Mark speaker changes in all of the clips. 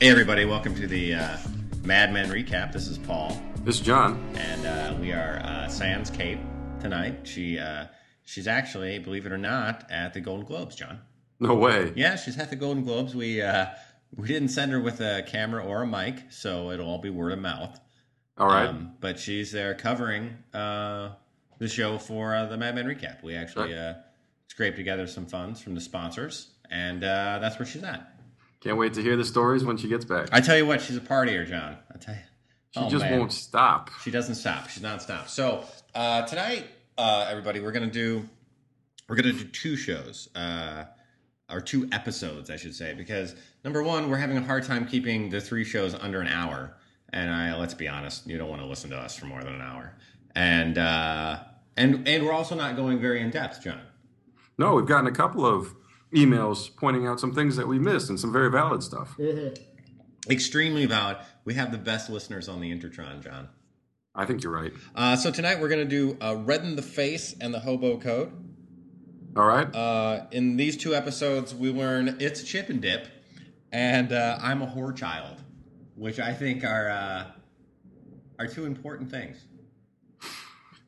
Speaker 1: Hey, everybody, welcome to the uh, Mad Men recap. This is Paul,
Speaker 2: This is John.
Speaker 1: and uh, we are uh, Sans Kate tonight. She uh, She's actually, believe it or not, at the Golden Globes, John.
Speaker 2: No way.
Speaker 1: Yeah, she's at the Golden Globes. We uh, we didn't send her with a camera or a mic, so it'll all be word of mouth.
Speaker 2: All right.
Speaker 1: Um, but she's there covering uh, the show for uh, the Mad Men recap. We actually uh, scraped together some funds from the sponsors, and uh, that's where she's at.
Speaker 2: Can't wait to hear the stories when she gets back.
Speaker 1: I tell you what, she's a partier, John. I tell you,
Speaker 2: She
Speaker 1: Oh,
Speaker 2: just
Speaker 1: man.
Speaker 2: won't stop.
Speaker 1: She doesn't stop. She's not stop. So uh, tonight, uh, everybody, we're gonna do we're gonna do two shows, uh, or two episodes, I should say, because number one, we're having a hard time keeping the three shows under an hour, and I let's be honest, you don't want to listen to us for more than an hour, and uh, and and we're also not going very in depth, John.
Speaker 2: No, we've gotten a couple of emails pointing out some things that we missed and some very valid stuff.
Speaker 1: Extremely valid. We have the best listeners on the Intertron, John.
Speaker 2: I think you're right.
Speaker 1: Uh, so tonight we're gonna do uh, Red in the Face and the hobo code.
Speaker 2: All right.
Speaker 1: Uh, in these two episodes, we learn it's chip and dip, and uh, I'm a whore child, which I think are uh, are two important things.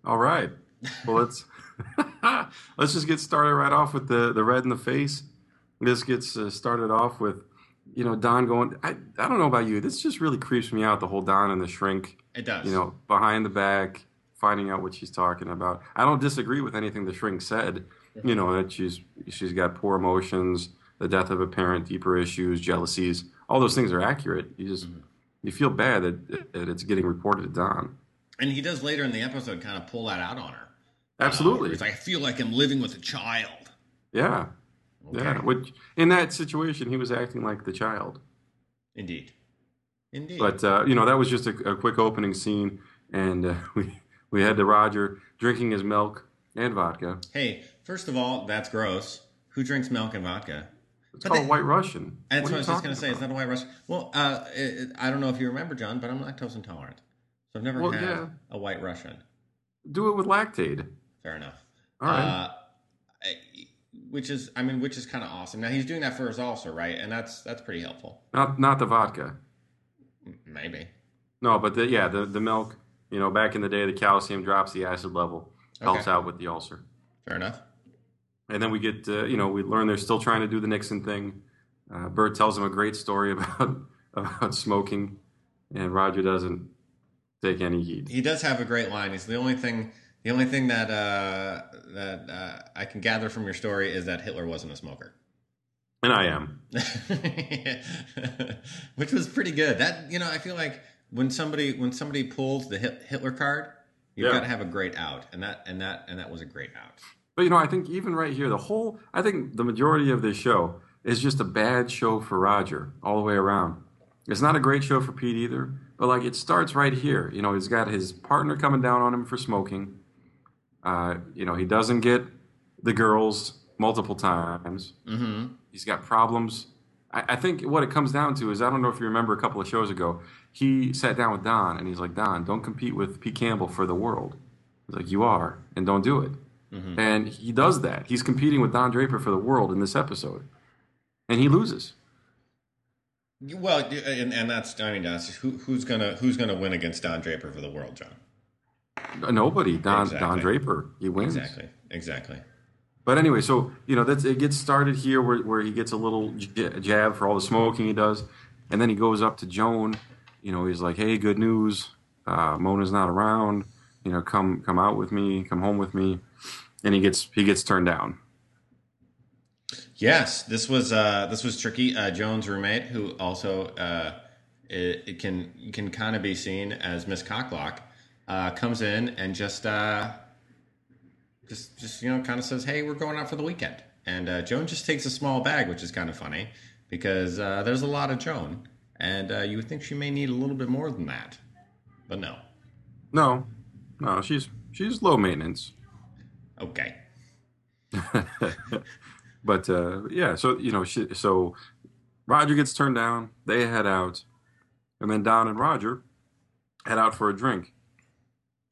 Speaker 2: All right. Well, let's let's just get started right off with the the red in the face. This gets uh, started off with, you know, Don going. I I don't know about you. This just really creeps me out. The whole Don and the shrink.
Speaker 1: It does.
Speaker 2: You know, behind the back, finding out what she's talking about. I don't disagree with anything the shrink said. You know that she's she's got poor emotions, the death of a parent, deeper issues, jealousies. All those things are accurate. You just you feel bad that, that it's getting reported to Don.
Speaker 1: and he does later in the episode kind of pull that out on her.
Speaker 2: Absolutely.
Speaker 1: He's like, I feel like I'm living with a child.
Speaker 2: Yeah. Yeah. Which in that situation he was acting like the child.
Speaker 1: Indeed. Indeed.
Speaker 2: But uh, you know that was just a, a quick opening scene, and uh, we we had the Roger drinking his milk and vodka.
Speaker 1: hey, first of all, that's gross. Who drinks milk and vodka?
Speaker 2: It's
Speaker 1: But
Speaker 2: called
Speaker 1: they-
Speaker 2: White Russian.
Speaker 1: That's what,
Speaker 2: What
Speaker 1: I was just going to say. Is
Speaker 2: about?
Speaker 1: that a white Russian? Well, uh, it, I don't know if you remember, John, but I'm lactose intolerant. So I've never
Speaker 2: Well,
Speaker 1: had
Speaker 2: yeah.
Speaker 1: a white Russian.
Speaker 2: Do it with Lactaid.
Speaker 1: Fair enough.
Speaker 2: All right.
Speaker 1: Uh, which is, I mean, which is kind of awesome. Now he's doing that for his ulcer, right? And that's that's pretty helpful.
Speaker 2: not not the vodka.
Speaker 1: Maybe.
Speaker 2: No, but the, yeah, the the milk. You know, back in the day, the calcium drops the acid level, helps
Speaker 1: Okay.
Speaker 2: out with the ulcer.
Speaker 1: Fair enough.
Speaker 2: And then we get, uh, you know, we learn they're still trying to do the Nixon thing. Uh, Bert tells him a great story about about smoking, and Roger doesn't take any heed.
Speaker 1: He does have a great line. He's the only thing. The only thing that uh, that uh, I can gather from your story is that Hitler wasn't a smoker,
Speaker 2: And I am.
Speaker 1: which was pretty good. That you know, I feel like when somebody when somebody pulls the Hitler card, you've
Speaker 2: Yeah.
Speaker 1: got to have a great out, and that and that and that was a great out.
Speaker 2: But you know, I think even right here, the whole, I think the majority of this show is just a bad show for Roger all the way around. It's not a great show for Pete either, but like it starts right here. You know, he's got his partner coming down on him for smoking. Uh, you know, he doesn't get the girls multiple times.
Speaker 1: Mm-hmm.
Speaker 2: He's got problems. I, I think what it comes down to is I don't know if you remember a couple of shows ago, he sat down with Don and he's like, Don, don't compete with Pete Campbell for the world. He's like, you are, and don't do it. And he does that. He's competing with Don Draper for the world in this episode, and he loses.
Speaker 1: Well, and, and that's I mean, that's who, who's gonna who's gonna win against Don Draper for the world, John?
Speaker 2: Nobody. Don Don Draper. He wins.
Speaker 1: Exactly, exactly.
Speaker 2: But anyway, so you know that's it gets started here where, where he gets a little jab for all the smoking he does, and then he goes up to Joan. You know, he's like, "Hey, good news. Uh, Mona's not around. You know, come come out with me. Come home with me." And he gets he gets turned down.
Speaker 1: Yes, this was uh, this was tricky. Uh, Joan's roommate, who also uh, it, it can can kind of be seen as Miss Cocklock, uh, comes in and just uh, just just you know kind of says, "Hey, we're going out for the weekend." And uh, Joan just takes a small bag, which is kind of funny because uh, there's a lot of Joan, and uh, you would think she may need a little bit more than that, but no.
Speaker 2: No, no, she's she's low maintenance.
Speaker 1: Okay.
Speaker 2: But uh, yeah, so you know, she, so Roger gets turned down. They head out, and then Don and Roger head out for a drink.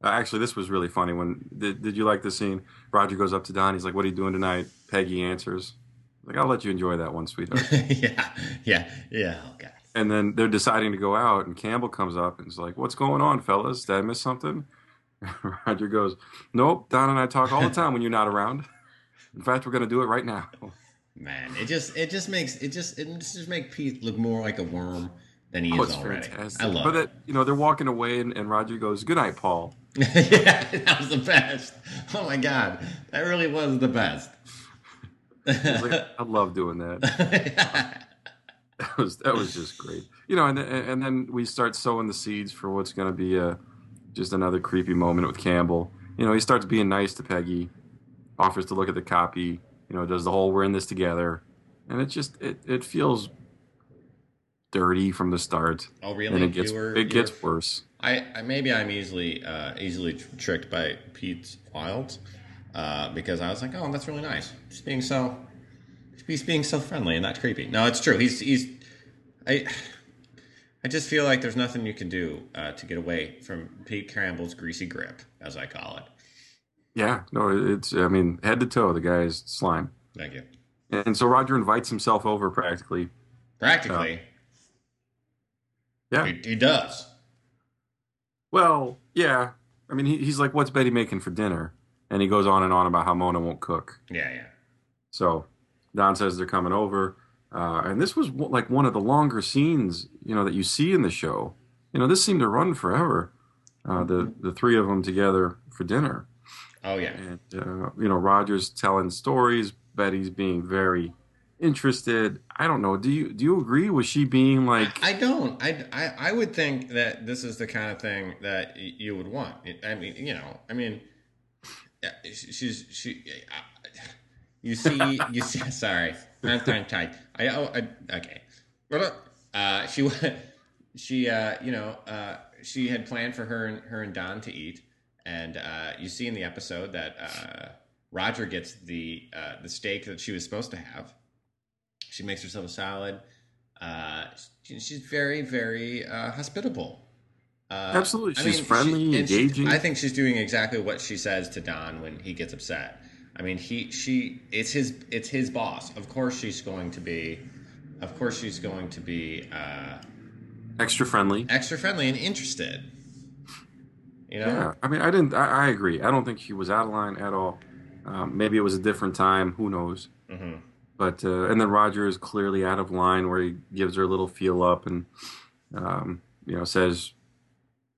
Speaker 2: Uh, actually, this was really funny. When did, did you like the scene? Roger goes up to Don. He's like, "What are you doing tonight?" Peggy answers, "Like, I'll let you enjoy that one, sweetheart."
Speaker 1: yeah, yeah, yeah. Oh God.
Speaker 2: and then they're deciding to go out, and Campbell comes up and is like, "What's going on, fellas? Did I miss something?" Roger goes, "Nope. Don and I talk all the time when you're not around. In fact, we're going to do it right now."
Speaker 1: Man, it just it just makes it just it just make Pete look more like a worm than he
Speaker 2: Oh,
Speaker 1: is already.
Speaker 2: fantastic.
Speaker 1: I love
Speaker 2: but
Speaker 1: it.
Speaker 2: you know, they're walking away, and, and Roger goes, "Good night, Paul."
Speaker 1: yeah, that was the best. Oh my god, that really was the best.
Speaker 2: Like, I love doing that. That was that was just great. You know, and then- and then we start sowing the seeds for what's going to be a just another creepy moment with Campbell. You know, he starts being nice to Peggy, offers to look at the copy. You know, does the whole "we're in this together," and it just it it feels dirty from the start,
Speaker 1: oh really?
Speaker 2: and it gets
Speaker 1: were-
Speaker 2: it gets
Speaker 1: were-
Speaker 2: worse.
Speaker 1: I, I maybe I'm easily uh, easily tricked by Pete's Wilds uh, because I was like, oh, that's really nice. He's being so he's being so friendly and not creepy. No, it's true. He's he's I I just feel like there's nothing you can do uh, to get away from Pete Campbell's greasy grip, as I call it.
Speaker 2: Yeah, no, it's I mean head to toe, the guy is slime,
Speaker 1: Thank you.
Speaker 2: and so Roger invites himself over practically.
Speaker 1: Practically,
Speaker 2: Yeah,
Speaker 1: he, he does.
Speaker 2: Well, yeah. I mean, he, he's like, "What's Betty making for dinner?" And he goes on and on about how Mona won't cook.
Speaker 1: Yeah, yeah.
Speaker 2: So Don says they're coming over, uh, and this was like one of the longer scenes, you know, that you see in the show. You know, this seemed to run forever. Uh, the the three of them together for dinner,
Speaker 1: Oh yeah.
Speaker 2: and uh, you know, Roger's telling stories. Betty's being very interested. I don't know. Do you do you agree? Was she being like?
Speaker 1: I don't. I, I, I would think that this is the kind of thing that you would want. I mean, you know, I mean, she's she. You see, you see. Sorry, I'm tongue tied. I, oh, I okay. Uh, she she uh, you know uh, she had planned for her and her and Don to eat, and uh, you see in the episode that uh, Roger gets the uh, the steak that she was supposed to have. She makes herself a salad. Uh, she, she's very, very uh, hospitable. Uh,
Speaker 2: Absolutely. She's friendly,
Speaker 1: she-
Speaker 2: engaging.
Speaker 1: I think she's doing exactly what she says to Don when he gets upset. I mean, he, she, it's his, it's his boss. Of course, she's going to be, of course, she's going to be uh,
Speaker 2: extra friendly.
Speaker 1: extra friendly and interested. You know,
Speaker 2: Yeah, I mean, I didn't. I, I agree. I don't think she was out of line at all. Um, maybe it was a different time. Who knows?
Speaker 1: hmm
Speaker 2: But uh, and then Roger is clearly out of line, where he gives her a little feel up and um, you know says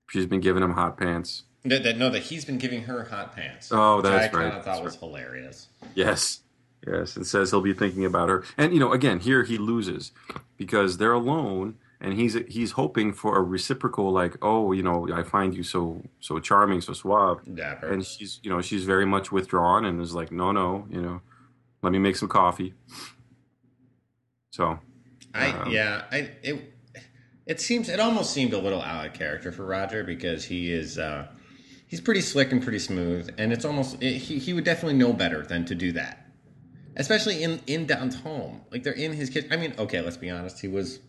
Speaker 2: she's been giving him hot pants.
Speaker 1: that, that no, that he's been giving her hot pants.
Speaker 2: Oh,
Speaker 1: which
Speaker 2: that's
Speaker 1: I
Speaker 2: right,
Speaker 1: of thought
Speaker 2: that's
Speaker 1: was hilarious.
Speaker 2: Yes, yes, and says he'll be thinking about her. And you know, again, here he loses because they're alone, and he's he's hoping for a reciprocal, like, oh, you know, I find you so so charming, so suave.
Speaker 1: Dapper.
Speaker 2: and she's you know she's very much withdrawn and is like no no you know let me make some coffee so
Speaker 1: I
Speaker 2: Um,
Speaker 1: yeah, I it it seems it almost seemed a little out of character for Roger because he is uh he's pretty slick and pretty smooth and it's almost it, he he would definitely know better than to do that. Especially in in Don's home. Like they're in his kitchen. I mean, okay, let's be honest, he was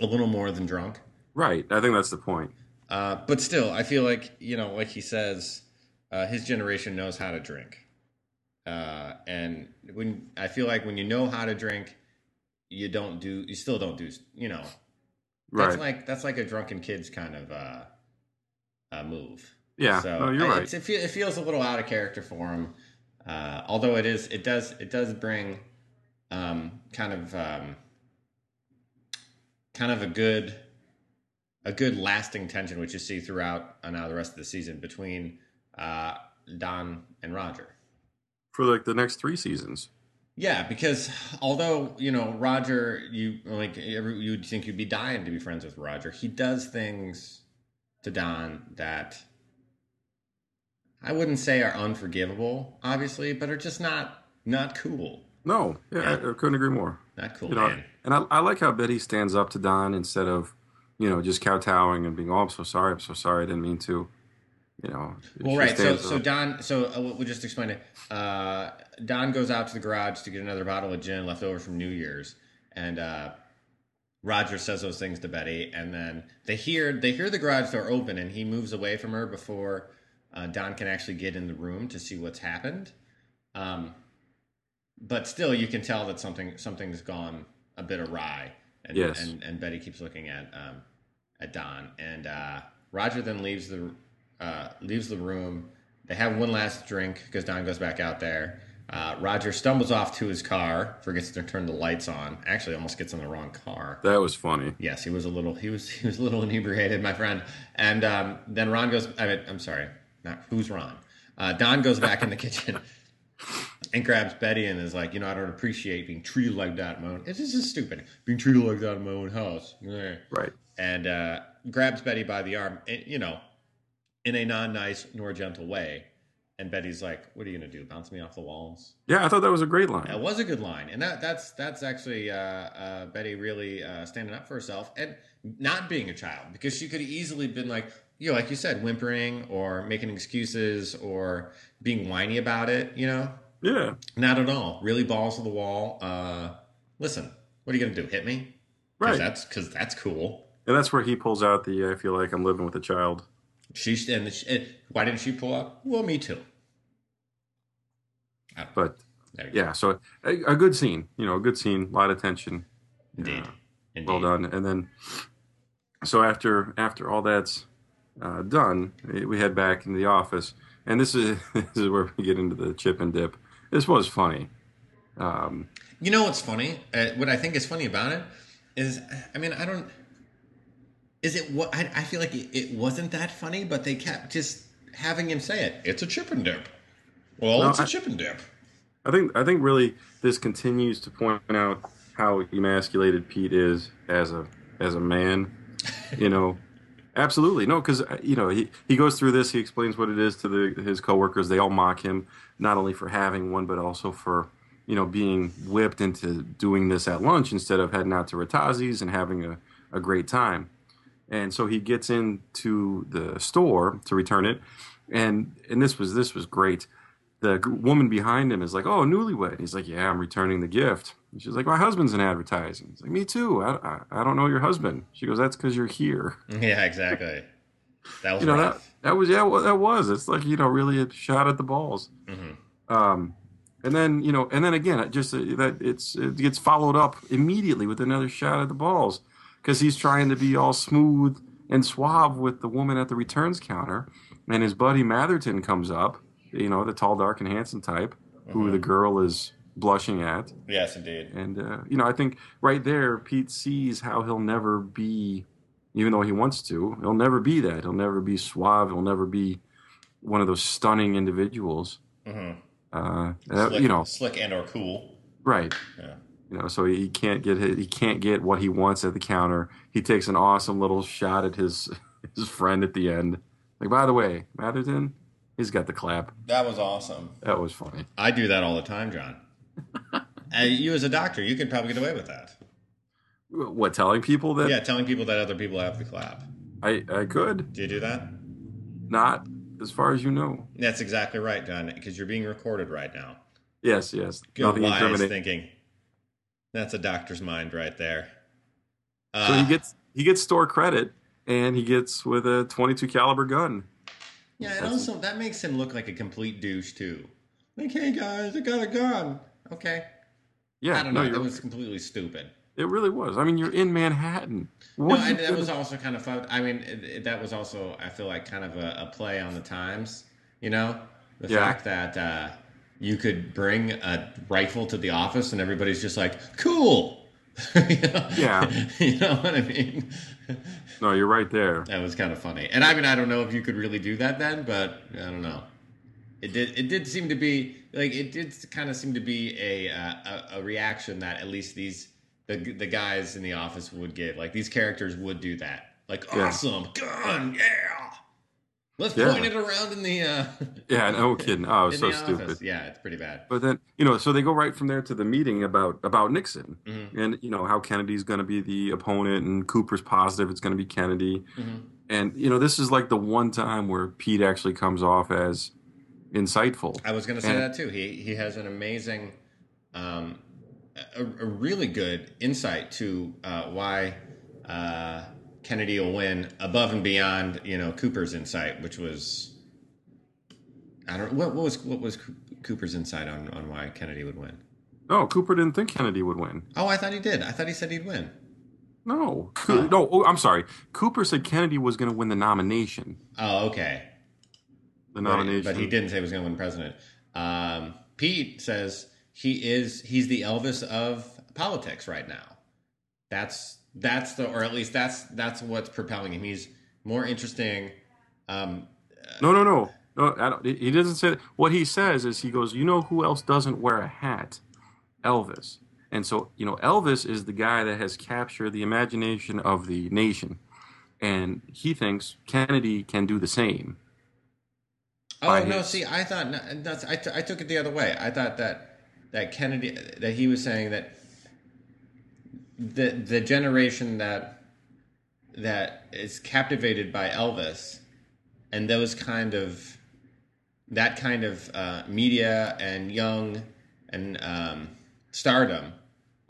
Speaker 1: a little more than drunk.
Speaker 2: right i think that's the point
Speaker 1: Uh but still, I feel like, you know, like he says, uh his generation knows how to drink. Uh and when I feel like when you know how to drink, you don't do you still don't do, you know, that's
Speaker 2: right
Speaker 1: like that's like a drunken kid's kind of uh, uh move.
Speaker 2: yeah
Speaker 1: So
Speaker 2: no you're
Speaker 1: I-
Speaker 2: right
Speaker 1: it, it feels a little out of character for him. Uh, although it is, it does, it does bring um, kind of um, kind of a good a good lasting tension, which you see throughout uh, now the rest of the season between uh, Don and Roger.
Speaker 2: For like the next three seasons
Speaker 1: Yeah, because although you know Roger, you like every, you'd think you'd be dying to be friends with Roger. He does things to Don that I wouldn't say are unforgivable, obviously, but are just not not cool.
Speaker 2: no yeah,
Speaker 1: Yeah.
Speaker 2: I, I couldn't agree more
Speaker 1: Not cool,
Speaker 2: you know
Speaker 1: man.
Speaker 2: and I, I like how betty stands up to don instead of you know just kowtowing and being oh i'm so sorry i'm so sorry i didn't mean to you know
Speaker 1: Well, right. So, so. Don. So uh, we'll just explain it. Uh, Don goes out to the garage to get another bottle of gin left over from New Year's, and uh, Roger says those things to Betty, and then they hear they hear the garage door open, and he moves away from her before uh, Don can actually get in the room to see what's happened. Um, but still, you can tell that something something's gone a bit awry. And,
Speaker 2: Yes.
Speaker 1: And, and Betty keeps looking at um, at Don, and uh, Roger then leaves the uh, leaves the room. They have one last drink because Don goes back out there. Uh, Roger stumbles off to his car, forgets to turn the lights on. Actually, almost gets in the wrong car.
Speaker 2: That was funny.
Speaker 1: Yes, he was a little he was he was a little inebriated, my friend. And um, then Ron goes. I mean, I'm sorry, not who's Ron. Uh, Don goes back in the kitchen and grabs Betty and is like, you know, I don't appreciate being treated like that in my own. It's just stupid being treated like that in my own house.
Speaker 2: Right.
Speaker 1: And uh, grabs Betty by the arm, eh, you know, in a non-nice nor gentle way. And Betty's like, "What are you gonna do? Bounce me off the walls?"
Speaker 2: Yeah, I thought that was a great line.
Speaker 1: That was a good line, and that that's that's actually uh, uh, Betty really uh, standing up for herself and not being a child because she could have easily been like you know, like you said, whimpering or making excuses or being whiny about it. You know,
Speaker 2: Yeah.
Speaker 1: not at all. Really balls to the wall. Uh, listen, what are you gonna do? Hit me? 'Cause
Speaker 2: Right.
Speaker 1: That's because that's cool.
Speaker 2: And that's where he pulls out the I feel like I'm living with a child.
Speaker 1: She and eh, why didn't she pull up? Well, me too. Oh,
Speaker 2: But
Speaker 1: there you go.
Speaker 2: yeah, so a, a good scene, you know, a good scene, a lot of tension.
Speaker 1: Indeed.
Speaker 2: Yeah.
Speaker 1: Indeed.
Speaker 2: Well done. And then, so after after all that's uh, done, we head back into the office, and this is this is where we get into the chip and dip. This was funny. Um,
Speaker 1: You know what's funny? Uh, what I think is funny about it is, I mean, I don't. Is it what I, I feel like it, it wasn't that funny, but they kept just having him say it. It's a chip and dip. Well,
Speaker 2: No,
Speaker 1: it's a
Speaker 2: I-
Speaker 1: chip and dip.
Speaker 2: I think I think really this continues to point out how emasculated Pete is as a as a man. You know, absolutely no, because uh, you know he he goes through this. He explains what it is to the his coworkers. They all mock him not only for having one, but also for you know being whipped into doing this at lunch instead of heading out to Ratazi's and having a, a great time. And so he gets into the store to return it, and and this was this was great the woman behind him is like, "Oh, newlywed." He's like, "Yeah, I'm returning the gift." And she's like, "My husband's in advertising." He's like, "Me too. I, I, I don't know your husband." She goes, "That's because you're here."
Speaker 1: Yeah, exactly. That was
Speaker 2: You know that
Speaker 1: rough.
Speaker 2: that was yeah, well, that was. It's like you know, really a shot at the balls.
Speaker 1: Mhm.
Speaker 2: Um, and then you know, and then again, it just uh, that it's it gets followed up immediately with another shot at the balls because he's trying to be all smooth and suave with the woman at the returns counter, and his buddy Matherton comes up, you know, the tall, dark, and handsome type, who the girl is blushing at,
Speaker 1: Yes, indeed.
Speaker 2: and uh, you know, I think right there, Pete sees how he'll never be, even though he wants to, he'll never be that. He'll never be suave. He'll never be one of those stunning individuals.
Speaker 1: Mhm.
Speaker 2: Uh, uh, you know,
Speaker 1: slick and or cool.
Speaker 2: right?
Speaker 1: Yeah.
Speaker 2: You know, so he can't get his, he can't get what he wants at the counter. He takes an awesome little shot at his his friend at the end. Like, by the way, Matherton, he's got the clap.
Speaker 1: That was awesome.
Speaker 2: That was funny.
Speaker 1: I do that all the time, John. uh, you as a doctor, you could probably get away with that.
Speaker 2: What telling people that
Speaker 1: Yeah, telling people that other people have the clap.
Speaker 2: I I could
Speaker 1: Do you do that?
Speaker 2: not, as far as you know.
Speaker 1: That's exactly right, John, because you're being recorded right now.
Speaker 2: Yes, yes.
Speaker 1: Good
Speaker 2: Nothing
Speaker 1: wise thinking. That's a doctor's mind right there. Uh,
Speaker 2: So he gets he gets store credit, and he gets with a 22 caliber gun.
Speaker 1: yeah, and also that makes him look like a complete douche too. Like, hey guys, I got a gun. Okay,
Speaker 2: Yeah,
Speaker 1: I don't
Speaker 2: no,
Speaker 1: know.
Speaker 2: you're,
Speaker 1: that was completely stupid.
Speaker 2: it really was. I mean, you're in Manhattan.
Speaker 1: No, and that was
Speaker 2: gonna-
Speaker 1: also kind of fun. I mean, it, it- that was also I feel like kind of a, a play on the times. You know, the
Speaker 2: Yeah.
Speaker 1: fact that uh, you could bring a rifle to the office and everybody's just like, cool. you know?
Speaker 2: Yeah.
Speaker 1: you know what I mean.
Speaker 2: no, you're right there.
Speaker 1: That was kind of funny. And I mean, I don't know if you could really do that then, but I don't know. It did. It did seem to be like it did kind of seem to be a uh, a, a reaction that at least these the the guys in the office would give. Like these characters would do that. Like
Speaker 2: Yeah.
Speaker 1: awesome gun, yeah. Let's
Speaker 2: Yeah.
Speaker 1: point it around in the uh,
Speaker 2: Yeah, no kidding. Oh, it was so stupid.
Speaker 1: Yeah, it's pretty bad.
Speaker 2: But then you know, so they go right from there to the meeting about about Nixon
Speaker 1: Mhm.
Speaker 2: and you know how Kennedy's going to be the opponent and Cooper's positive it's going to be Kennedy.
Speaker 1: Mhm.
Speaker 2: And you know, this is like the one time where Pete actually comes off as insightful.
Speaker 1: I was going to say
Speaker 2: And-
Speaker 1: that too. He he has an amazing, um, a, a really good insight to uh, why uh, Kennedy will win above and beyond you know Cooper's insight, which was I don't what, what was what was Cooper's insight on on why Kennedy would win.
Speaker 2: No, Cooper didn't think Kennedy would win.
Speaker 1: Oh, I thought he did. I thought he said he'd win.
Speaker 2: No, Co- no. Oh, I'm sorry. Cooper said Kennedy was going to win the nomination.
Speaker 1: Oh, okay.
Speaker 2: The nomination,
Speaker 1: But he didn't say he was going to win president. Um, Pete says he is he's the Elvis of politics right now. That's that's the or at least that's that's what's propelling him. He's more interesting. Um,
Speaker 2: No, no, no, no. I don't, he doesn't say that. What he says is he goes, you know who else doesn't wear a hat? Elvis. And so, you know, Elvis is the guy that has captured the imagination of the nation, and he thinks Kennedy can do the same.
Speaker 1: oh no,
Speaker 2: his-
Speaker 1: see, I thought that's I, t- I took it the other way. I thought that that Kennedy that he was saying that the the generation that that is captivated by Elvis and those kind of that kind of uh, media and young and um, stardom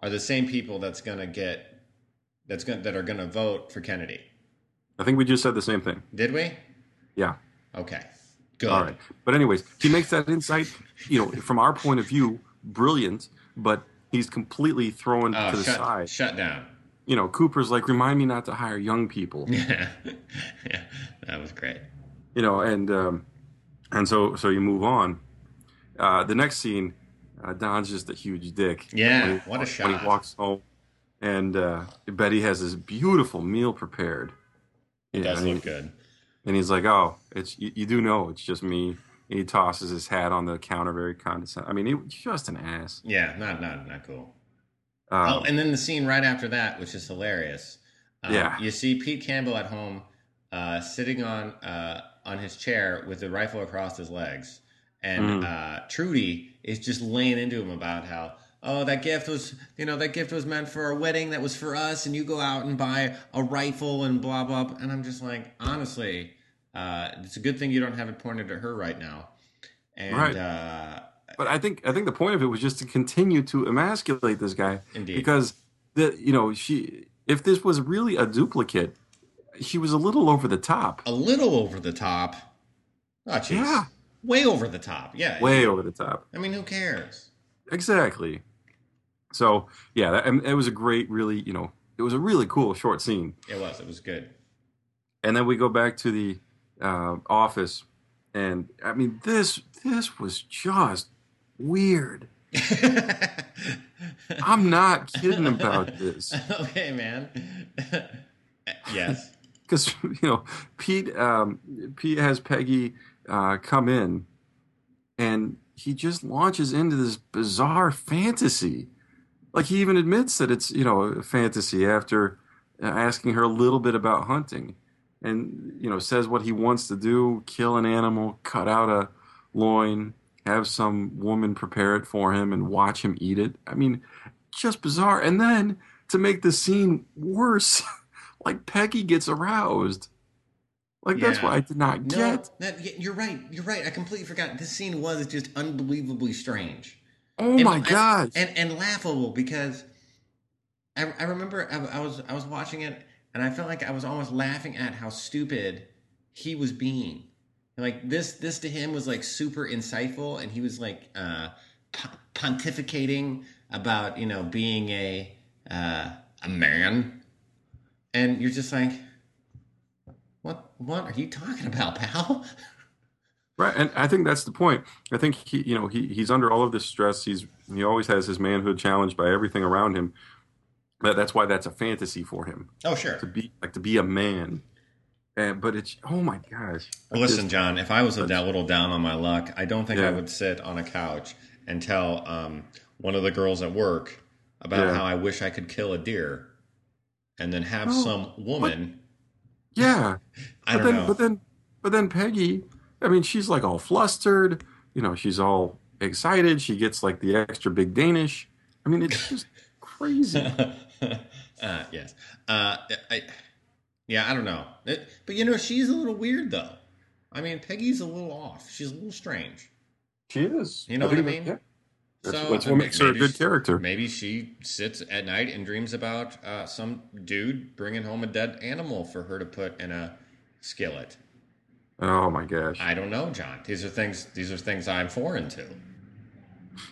Speaker 1: are the same people that's gonna get that's going that are gonna vote for Kennedy.
Speaker 2: I think we just said the same thing.
Speaker 1: Did we?
Speaker 2: Yeah.
Speaker 1: Okay. Good.
Speaker 2: All right. But anyways, he makes that insight, you know, from our point of view, brilliant, but he's completely thrown
Speaker 1: Oh,
Speaker 2: to the
Speaker 1: shut,
Speaker 2: side.
Speaker 1: shut down.
Speaker 2: You know, Cooper's like, remind me not to hire young people.
Speaker 1: Yeah, yeah, that was great.
Speaker 2: you know, and um, and so so you move on. Uh, the next scene, uh, Don's just a huge dick.
Speaker 1: Yeah,
Speaker 2: When he-
Speaker 1: what a
Speaker 2: When
Speaker 1: shot.
Speaker 2: he walks home, and uh, Betty has this beautiful meal prepared.
Speaker 1: It
Speaker 2: Yeah,
Speaker 1: does
Speaker 2: and he-
Speaker 1: good.
Speaker 2: And he's like, "Oh, it's you, you do know it's just me." He tosses his hat on the counter, very condescending. I mean, he was just an ass.
Speaker 1: Yeah, not not not cool.
Speaker 2: Um,
Speaker 1: oh, and then the scene right after that, which is hilarious. Um,
Speaker 2: Yeah.
Speaker 1: you see Pete Campbell at home, uh, sitting on uh, on his chair with the rifle across his legs, and
Speaker 2: Mm.
Speaker 1: uh, Trudy is just laying into him about how. Oh, that gift was, you know, that gift was meant for a wedding that was for us, and you go out and buy a rifle and blah blah. blah. And I'm just like, honestly, uh, it's a good thing you don't have it pointed at her right now. And
Speaker 2: Right.
Speaker 1: uh,
Speaker 2: But I think I think the point of it was just to continue to emasculate this guy.
Speaker 1: Indeed.
Speaker 2: Because the you know she if this was really a duplicate, she was a little over the top.
Speaker 1: a little over the top. Oh, jeez.
Speaker 2: Yeah.
Speaker 1: Way over the top. Yeah.
Speaker 2: Way over the top.
Speaker 1: I mean, who cares?
Speaker 2: Exactly. So yeah, that, and it was a great, really you know it was a really cool short scene.
Speaker 1: It was. It was good.
Speaker 2: And then we go back to the uh, office, and I mean this this was just weird. I'm not kidding about this.
Speaker 1: okay, man. yes.
Speaker 2: because you know Pete um, Pete has Peggy uh, come in, and he just launches into this bizarre fantasy. Like he even admits that it's you know a fantasy after uh, asking her a little bit about hunting, and you know says what he wants to do: kill an animal, cut out a loin, have some woman prepare it for him, and watch him eat it. I mean, just bizarre. And then to make the scene worse. like Peggy gets aroused. Like that's
Speaker 1: Yeah.
Speaker 2: what I did not
Speaker 1: No,
Speaker 2: get.
Speaker 1: that, you're right. You're right. I completely forgot. This scene was just unbelievably strange.
Speaker 2: Oh
Speaker 1: And-
Speaker 2: my
Speaker 1: and-
Speaker 2: gosh!
Speaker 1: and and laughable because I, I remember I, I was I was watching it and I felt like I was almost laughing at how stupid he was being. Like this this to him was like super insightful and he was like uh, pontificating about you know being a uh, a man, and you're just like, what what are you talking about, pal?
Speaker 2: right, and I think that's the point. I think he, you know, he he's under all of this stress. He's he always has his manhood challenged by everything around him. That that's why that's a fantasy for him
Speaker 1: Oh sure.
Speaker 2: to be like to be a man. And but it's oh my gosh! Like
Speaker 1: Listen,
Speaker 2: this-
Speaker 1: John, if I was a little down on my luck, I don't think I would sit on a couch and tell um, one of the girls at work about
Speaker 2: Yeah.
Speaker 1: how I wish I could kill a deer and then have
Speaker 2: No,
Speaker 1: some woman.
Speaker 2: yeah.
Speaker 1: I
Speaker 2: but
Speaker 1: don't
Speaker 2: then,
Speaker 1: know.
Speaker 2: But then, but then Peggy, I mean, she's like all flustered. You know, she's all excited. She gets like the extra big Danish. I mean, it's just crazy.
Speaker 1: uh, yes. Uh, I, yeah, I don't know. It- but you know, she's a little weird though. I mean, Peggy's a little off. She's a little strange.
Speaker 2: She is.
Speaker 1: You know what I mean?
Speaker 2: Yeah. That's,
Speaker 1: So,
Speaker 2: that's what makes her a good
Speaker 1: she-
Speaker 2: character.
Speaker 1: Maybe she sits at night and dreams about uh, some dude bringing home a dead animal for her to put in a skillet.
Speaker 2: Oh my gosh!
Speaker 1: I don't know, John. These are things. These are things I'm foreign to.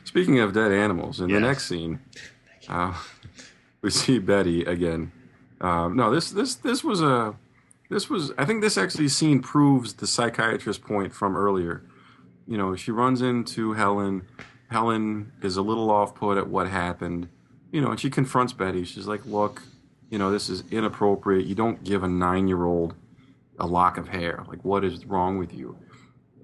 Speaker 2: Speaking of dead animals, in
Speaker 1: Yes.
Speaker 2: the next scene, uh, we see Betty again. Um, no, this this this was a this was I think this actually scene proves the psychiatrist point from earlier. You know, she runs into Helen. Helen is a little off put at what happened. You know, and she confronts Betty. She's like, "Look, you know, this is inappropriate. You don't give a nine year old a lock of hair. Like, what is wrong with you?"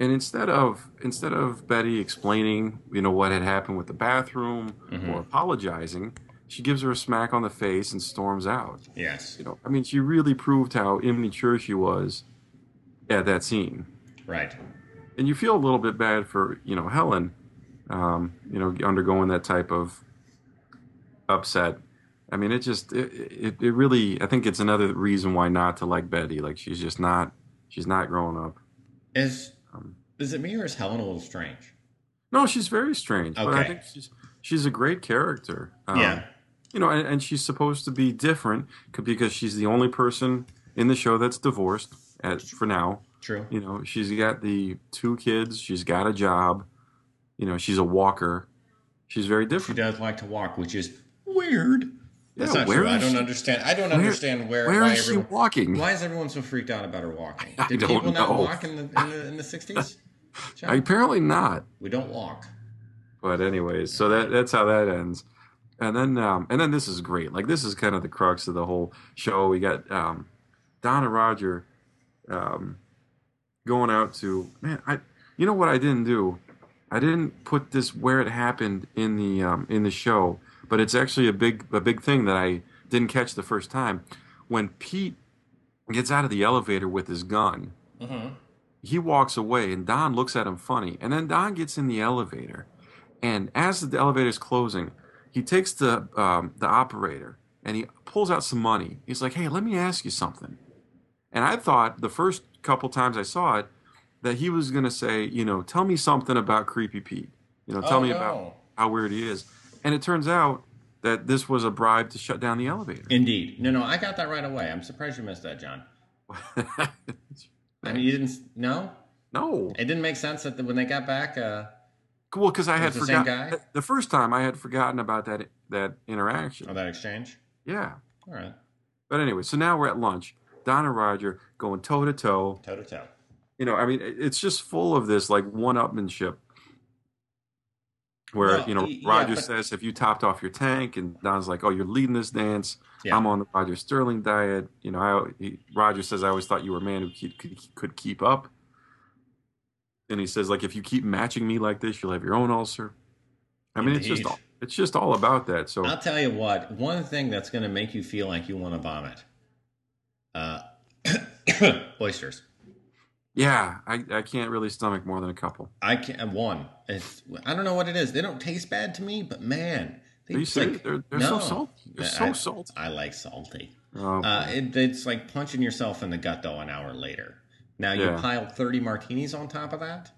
Speaker 2: And instead of instead of Betty explaining, you know, what had happened with the bathroom
Speaker 1: Mm-hmm.
Speaker 2: or apologizing, she gives her a smack on the face and storms out.
Speaker 1: Yes.
Speaker 2: You know, I mean, she really proved how immature she was at that scene.
Speaker 1: Right.
Speaker 2: And you feel a little bit bad for you know Helen, um, you know, undergoing that type of upset. I mean, it just it, it it really I think it's another reason why not to like Betty. Like she's just not she's not growing up.
Speaker 1: Is
Speaker 2: Um,
Speaker 1: is it me or is Helen a little strange?
Speaker 2: No, she's very strange, but I
Speaker 1: Okay.
Speaker 2: think she's she's a great character. Um,
Speaker 1: yeah.
Speaker 2: You know, and, and she's supposed to be different because she's the only person in the show that's divorced at, for now.
Speaker 1: True.
Speaker 2: You know, she's got the two kids. She's got a job. You know, she's a walker. She's very different.
Speaker 1: She does like to walk, which is weird. That's
Speaker 2: Yeah,
Speaker 1: not true. I don't
Speaker 2: she-
Speaker 1: understand. I don't
Speaker 2: where-
Speaker 1: understand where.
Speaker 2: Where
Speaker 1: why
Speaker 2: is she
Speaker 1: everyone,
Speaker 2: walking?
Speaker 1: Why is everyone so freaked out about her walking?
Speaker 2: I
Speaker 1: Did
Speaker 2: don't
Speaker 1: people not walk in the in the, in the 60s?
Speaker 2: Apparently not.
Speaker 1: we don't walk.
Speaker 2: But anyways, so that that's how that ends. And then um, and then this is great. Like this is kind of the crux of the whole show. We got um, Donna Roger um, going out to man. I you know what I didn't do? I didn't put this where it happened in the um, in the show, but it's actually a big a big thing that I didn't catch the first time. When Pete gets out of the elevator with his gun,
Speaker 1: Mm-hmm.
Speaker 2: he walks away and Don looks at him funny. And then Don gets in the elevator. And as the elevator's closing, he takes the um, the operator and he pulls out some money. He's like, "Hey, let me ask you something." And I thought the first couple times I saw it that he was going to say, you know, tell me something about Creepy Pete. You know, tell
Speaker 1: Oh,
Speaker 2: me
Speaker 1: no.
Speaker 2: about how weird he is. And it turns out that this was a bribe to shut down the elevator.
Speaker 1: Indeed. No, no, I got that right away. I'm surprised you missed that, John. I mean, you didn't. No,
Speaker 2: no.
Speaker 1: it didn't make sense that when they got back. Uh,
Speaker 2: Well, because I had
Speaker 1: the
Speaker 2: forgotten the first time I had forgotten about that that interaction.
Speaker 1: of that exchange.
Speaker 2: Yeah.
Speaker 1: All right,
Speaker 2: But anyway, so now we're at lunch. Don and Roger going toe to toe.
Speaker 1: toe to toe.
Speaker 2: You know, I mean, it's just full of this like one-upmanship. Where
Speaker 1: Well,
Speaker 2: you know
Speaker 1: yeah,
Speaker 2: Roger
Speaker 1: but-
Speaker 2: says, "If you topped off your tank," and Don's like, "Oh, you're leading this dance.
Speaker 1: Yeah.
Speaker 2: I'm on the Roger Sterling diet." You know, I, he, Roger says, "I always thought you were a man who keep, could, could keep up." And he says, "Like if you keep matching me like this, you'll have your own ulcer." I mean, it's just all, it's just all about that. So
Speaker 1: I'll tell you what. One thing that's going to make you feel like you want to vomit. Uh, oysters.
Speaker 2: yeah, I, I can't really stomach more than a couple.
Speaker 1: I can't one. It's, I don't know what it is. They don't taste bad to me, but man, they
Speaker 2: Are you serious? They're- they're so salty. They're
Speaker 1: I-
Speaker 2: so salty.
Speaker 1: I like salty.
Speaker 2: Oh,
Speaker 1: Uh, it, it's like punching yourself in the gut though. An hour later, now you
Speaker 2: Yeah.
Speaker 1: pile thirty martinis on top of that.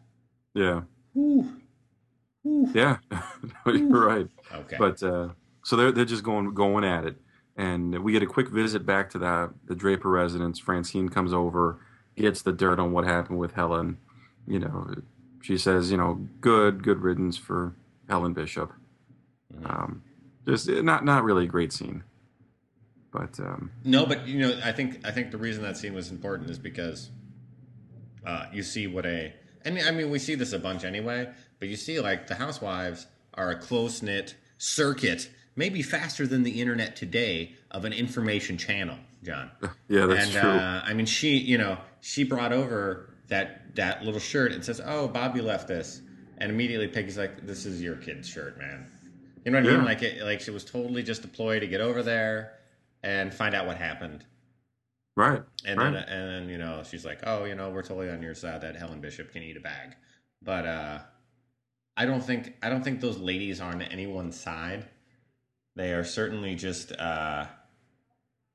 Speaker 2: yeah,
Speaker 1: Whew. Whew.
Speaker 2: yeah, you're right.
Speaker 1: Okay.
Speaker 2: But uh, so they're they're just going going at it, and we get a quick visit back to the the Draper residence. Francine comes over, gets the dirt on what happened with Helen. You know, she says, you know, good good riddance for Helen Bishop.
Speaker 1: Mhm.
Speaker 2: Um, just not not really a great scene, but um,
Speaker 1: No, but you know, I think I think the reason that scene was important is because uh, you see what a and I mean we see this a bunch anyway, but you see like the housewives are a close knit circuit, maybe faster than the internet today of an information channel, John.
Speaker 2: yeah, that's
Speaker 1: and
Speaker 2: true.
Speaker 1: Uh, I mean, she you know she brought over that that little shirt and says, "Oh, Bobby left this," and immediately Peggy's like, "This is your kid's shirt, man." You know what I mean? Like it, like she was totally just a ploy to get over there and find out what happened.
Speaker 2: Right,
Speaker 1: And
Speaker 2: right.
Speaker 1: then and then you know she's like, "Oh, you know, we're totally on your side that Helen Bishop can eat a bag." But uh I don't think I don't think those ladies are on anyone's side. They are certainly just uh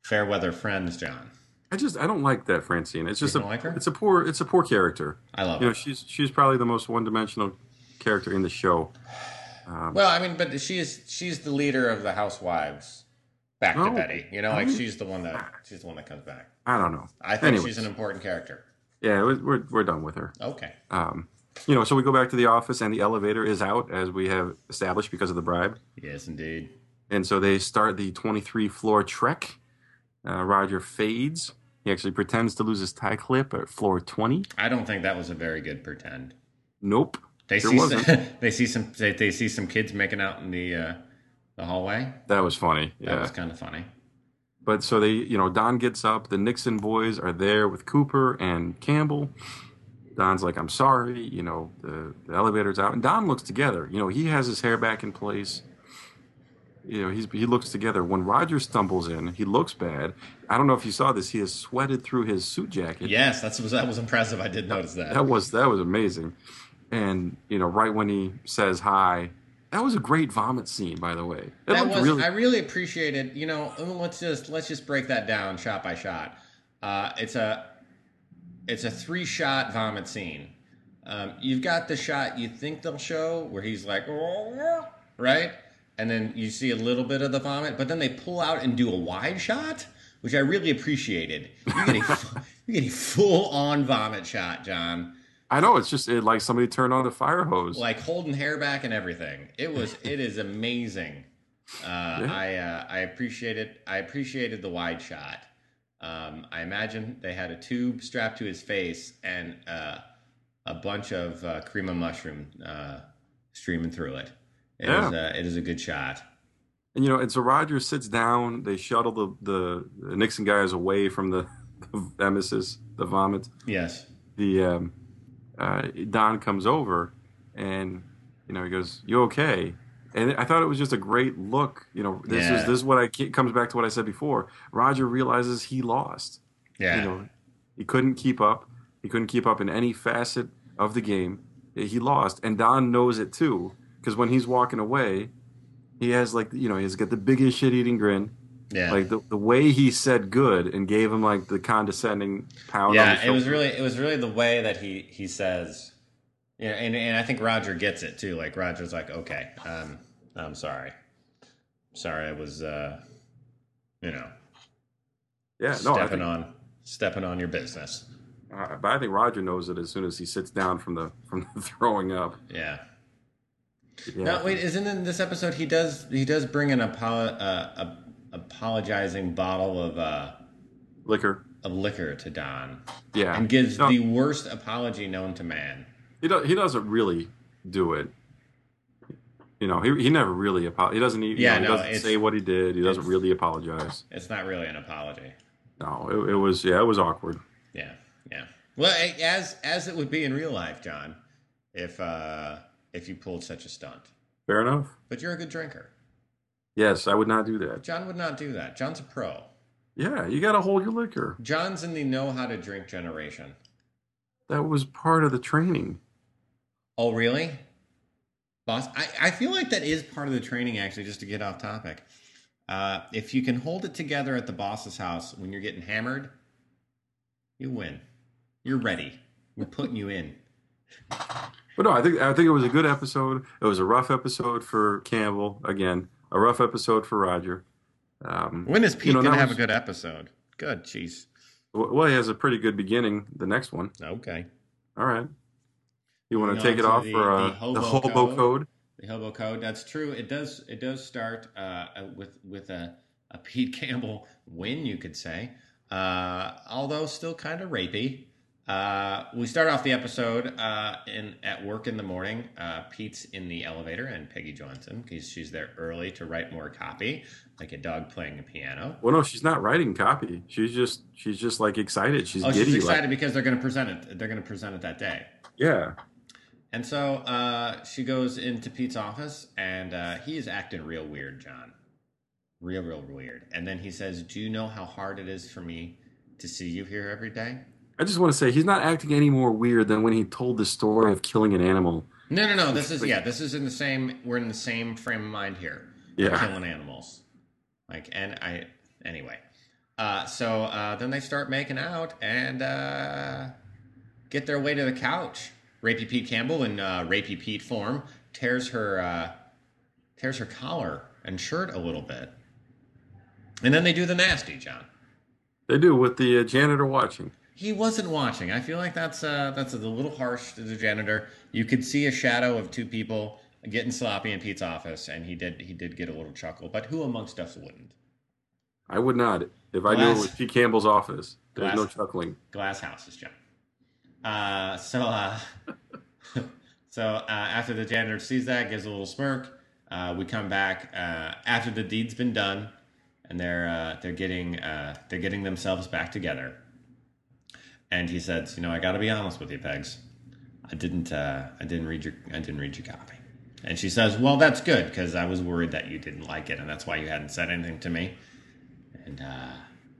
Speaker 1: fair weather friends, John.
Speaker 2: I just I don't like that Francine. It's just a
Speaker 1: like her?
Speaker 2: it's a poor it's a poor character.
Speaker 1: I love
Speaker 2: You know, she's she's probably the most one dimensional character in the show. Um,
Speaker 1: Well, I mean, but she's she's the leader of the housewives back to
Speaker 2: No.
Speaker 1: Betty. You know, like
Speaker 2: No.
Speaker 1: she's the one that she's the one that comes back.
Speaker 2: I don't know.
Speaker 1: I think
Speaker 2: Anyways.
Speaker 1: she's an important character.
Speaker 2: Yeah, we're we're, done with her.
Speaker 1: Okay.
Speaker 2: Um, you know, so we go back to the office, and the elevator is out as we have established because of the bribe,
Speaker 1: Yes, indeed.
Speaker 2: and so they start the 23 floor trek. Uh, Roger fades. He actually pretends to lose his tie clip at floor 20.
Speaker 1: I don't think that was a very good pretend.
Speaker 2: Nope.
Speaker 1: They see
Speaker 2: wasn't.
Speaker 1: some, they see some they, they see some kids making out in the uh, the hallway.
Speaker 2: That was funny. Yeah.
Speaker 1: That was kind of funny.
Speaker 2: But so they, you know, Don gets up. The Nixon boys are there with Cooper and Campbell. Don's like, I'm sorry. You know, the, the elevator's out. And Don looks together. You know, he has his hair back in place. You know, he's, he looks together. When Roger stumbles in, he looks bad. I don't know if you saw this. He has sweated through his suit jacket.
Speaker 1: Yes, that's was that was impressive. I did notice that.
Speaker 2: That was that was amazing. And you know, right when he says hi, that was a great vomit scene, by the way. It
Speaker 1: that was
Speaker 2: really
Speaker 1: I really appreciated. You know, let's just let's just break that down shot by shot. Uh, it's a it's a three shot vomit scene. Um, you've got the shot you think they'll show where he's like, right, and then you see a little bit of the vomit, but then they pull out and do a wide shot, which I really appreciated. You get a you get a full on vomit shot, John.
Speaker 2: I know it's just it, like somebody turned on the fire hose.
Speaker 1: like holding hair back and everything. It was it is amazing. Uh, I uh, I appreciate it. I appreciated the wide shot. Um, I imagine they had a tube strapped to his face and uh, a bunch of uh, cream of mushroom uh, streaming through it. It
Speaker 2: Yeah.
Speaker 1: is a, it is a good shot.
Speaker 2: And you know, and so Rogers sits down. They shuttle the the, the Nixon guys away from the, the emesis, the vomit.
Speaker 1: Yes.
Speaker 2: The um, uh, Don comes over, and you know he goes, "You okay?" And I thought it was just a great look. You know, this
Speaker 1: Yeah.
Speaker 2: is this is what I comes back to what I said before. Roger realizes he lost.
Speaker 1: Yeah.
Speaker 2: You know, he couldn't keep up. He couldn't keep up in any facet of the game. He lost, and Don knows it too. Because when he's walking away, he has like you know he's got the biggest shit-eating grin.
Speaker 1: Yeah.
Speaker 2: Like the, the way he said good and gave him like the condescending pound. on
Speaker 1: yeah, it was really it was really the way that he he says, yeah, and and I think Roger gets it too. Like Roger's like, okay, um, I'm sorry, sorry, I was, uh, you know,
Speaker 2: yeah. No,
Speaker 1: stepping
Speaker 2: think,
Speaker 1: on stepping on your business.
Speaker 2: uh, but I think Roger knows it as soon as he sits down from the from the throwing up.
Speaker 1: Yeah.
Speaker 2: Yeah.
Speaker 1: No, wait, isn't in this episode he does he does bring an apolo- uh, a, apologizing bottle of uh,
Speaker 2: liquor.
Speaker 1: of liquor to Don
Speaker 2: Yeah,
Speaker 1: and gives
Speaker 2: No,
Speaker 1: the worst apology known to man.
Speaker 2: he do, he doesn't really do it. You know, he he never really apo- He doesn't. Even,
Speaker 1: Yeah,
Speaker 2: you know,
Speaker 1: no,
Speaker 2: he doesn't say what he did. He doesn't really apologize.
Speaker 1: It's not really an apology.
Speaker 2: No, it, it was yeah, it was awkward.
Speaker 1: Yeah, yeah. Well, as as it would be in real life, John, if uh if you pulled such a stunt.
Speaker 2: Fair enough.
Speaker 1: But you're a good drinker.
Speaker 2: Yes, I would not do that.
Speaker 1: John would not do that. John's a pro.
Speaker 2: Yeah, you got to hold your liquor.
Speaker 1: John's in the know how to drink generation.
Speaker 2: That was part of the training.
Speaker 1: Oh, really? Boss, I, I feel like that is part of the training, actually, just to get off topic. Uh, if you can hold it together at the boss's house when you're getting hammered, you win. You're ready. We're putting you in.
Speaker 2: But no, I think I think it was a good episode. It was a rough episode for Campbell. Again, a rough episode for Roger. Um,
Speaker 1: When is Pete
Speaker 2: You know,
Speaker 1: going to have
Speaker 2: was-
Speaker 1: a good episode? Good, jeez.
Speaker 2: well, he has a pretty good beginning. The next one.
Speaker 1: Okay.
Speaker 2: All right. You want to take it off
Speaker 1: the-
Speaker 2: for uh,
Speaker 1: the hobo
Speaker 2: the hobo
Speaker 1: code.
Speaker 2: code?
Speaker 1: The hobo code. That's true. It does. It does start uh, with with a, a Pete Campbell win, you could say. Uh, although still kind of rapey. Uh, we start off the episode uh, in at work in the morning. Uh, Pete's in the elevator, and Peggy joins him because she's there early to write more copy, like a dog playing a piano.
Speaker 2: Well, no, she's not writing copy. She's just she's just like excited. She's
Speaker 1: Oh,
Speaker 2: giddy.
Speaker 1: she's
Speaker 2: like-
Speaker 1: excited because they're going to present it. They're going to present it that day.
Speaker 2: yeah.
Speaker 1: And so uh, she goes into Pete's office, and uh, he is acting real weird, John. Real, real weird. And then he says, Do you know how hard it is for me to see you here every day?
Speaker 2: I just want to say he's not acting any more weird than when he told the story of killing an animal.
Speaker 1: No, no, no. This is, yeah, this is in the same, we're in the same frame of mind here.
Speaker 2: Yeah.
Speaker 1: Killing animals. Like, and I, anyway. Uh, so uh, then they start making out and uh, get their way to the couch. Rapey Pete Campbell in uh, Rapey Pete form tears her uh, tears her collar and shirt a little bit, and then they do the nasty, John.
Speaker 2: They do with the uh, janitor watching.
Speaker 1: He wasn't watching. I feel like that's uh, that's a little harsh to the janitor. You could see a shadow of two people getting sloppy in Pete's office, and he did he did get a little chuckle. But who amongst us wouldn't?
Speaker 2: I would not. If I knew it was Pete Campbell's office, there's
Speaker 1: Glass-
Speaker 2: no chuckling.
Speaker 1: glass houses, John. Uh, so, uh, so uh, after the janitor sees that, gives a little smirk. Uh, we come back uh, after the deed's been done, and they're uh, they're getting uh, they're getting themselves back together. And he says, "You know, I got to be honest with you, Pegs. I didn't uh, I didn't read your I didn't read your copy." And she says, "Well, that's good because I was worried that you didn't like it, and that's why you hadn't said anything to me." And uh,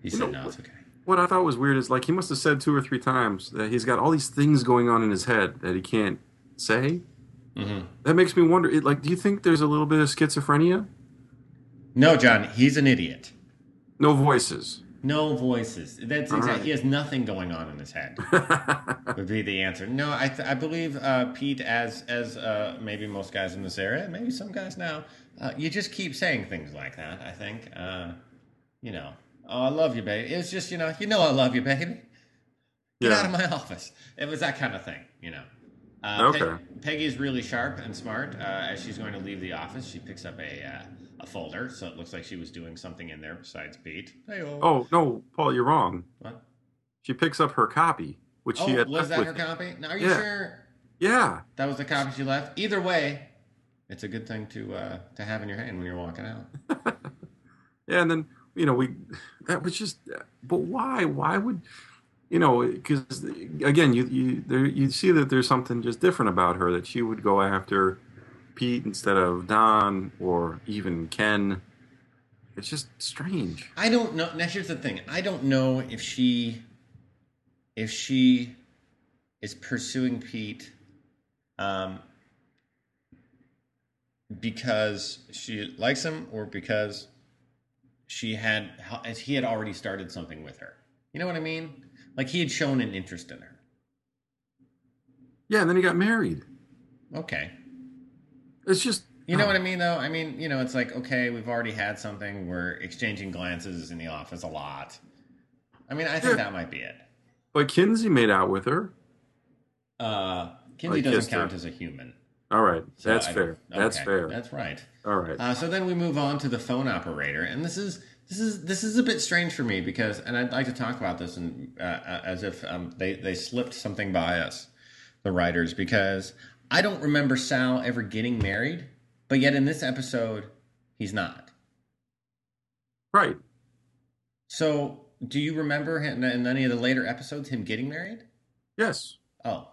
Speaker 1: he said,
Speaker 2: know,
Speaker 1: "No, it's okay."
Speaker 2: What I thought was weird is like he must have said two or three times that he's got all these things going on in his head that he can't say.
Speaker 1: Mm-hmm.
Speaker 2: That makes me wonder. It, like, do you think there's a little bit of schizophrenia?
Speaker 1: No, John, he's an idiot.
Speaker 2: No voices.
Speaker 1: No voices. That's exactly.
Speaker 2: right.
Speaker 1: He has nothing going on in his head. would be the answer. No, I, th- I believe uh, Pete, as as uh, maybe most guys in this area, maybe some guys now, uh, you just keep saying things like that. I think, uh, you know, oh, I love you, baby. It's just, you know, you know, I love you, baby. Get
Speaker 2: Yeah.
Speaker 1: out of my office. It was that kind of thing, you know. Uh, Pe-
Speaker 2: Okay.
Speaker 1: Peggy's really sharp and smart. Uh, as she's going to leave the office, she picks up a uh, a folder, so it looks like she was doing something in there besides Pete. Hey-o.
Speaker 2: oh no, Paul, you're wrong.
Speaker 1: What?
Speaker 2: She picks up her copy, which
Speaker 1: Oh,
Speaker 2: she had
Speaker 1: was
Speaker 2: left
Speaker 1: that
Speaker 2: with
Speaker 1: her copy? Now, are you
Speaker 2: Yeah.
Speaker 1: sure
Speaker 2: Yeah,
Speaker 1: that was the copy she left? Either way, it's a good thing to uh, to have in your hand when you're walking out.
Speaker 2: yeah, and then you know we that was just. But why? Why would you know? Because again, you you there you see that there's something just different about her that she would go after Pete instead of Don or even Ken. It's just strange.
Speaker 1: I don't know. Now, here's the thing: I don't know if she if she is pursuing Pete um, because she likes him or because she had he had already started something with her. You know what I mean? Like he had shown an interest in her.
Speaker 2: Yeah, and then he got married.
Speaker 1: Okay.
Speaker 2: It's just
Speaker 1: You know what I mean, though? I mean, you know, it's like, okay, we've already had something. We're exchanging glances in the office a lot. I mean, I think
Speaker 2: Yeah.
Speaker 1: that might be it.
Speaker 2: But Kinsey made out with her.
Speaker 1: Uh, Kinsey
Speaker 2: I
Speaker 1: doesn't
Speaker 2: kissed her.
Speaker 1: count as a human.
Speaker 2: All right,
Speaker 1: So
Speaker 2: that's
Speaker 1: I
Speaker 2: fair.
Speaker 1: don't-
Speaker 2: That's fair.
Speaker 1: That's right.
Speaker 2: All right.
Speaker 1: Uh, so then we move on to the phone operator, and this is this is this is a bit strange for me because, and I'd like to talk about this, and uh, uh, as if um, they they slipped something by us, the writers, because I don't remember Sal ever getting married, but yet in this episode he's not.
Speaker 2: right.
Speaker 1: So do you remember him, in any of the later episodes him getting married?
Speaker 2: Yes.
Speaker 1: Oh,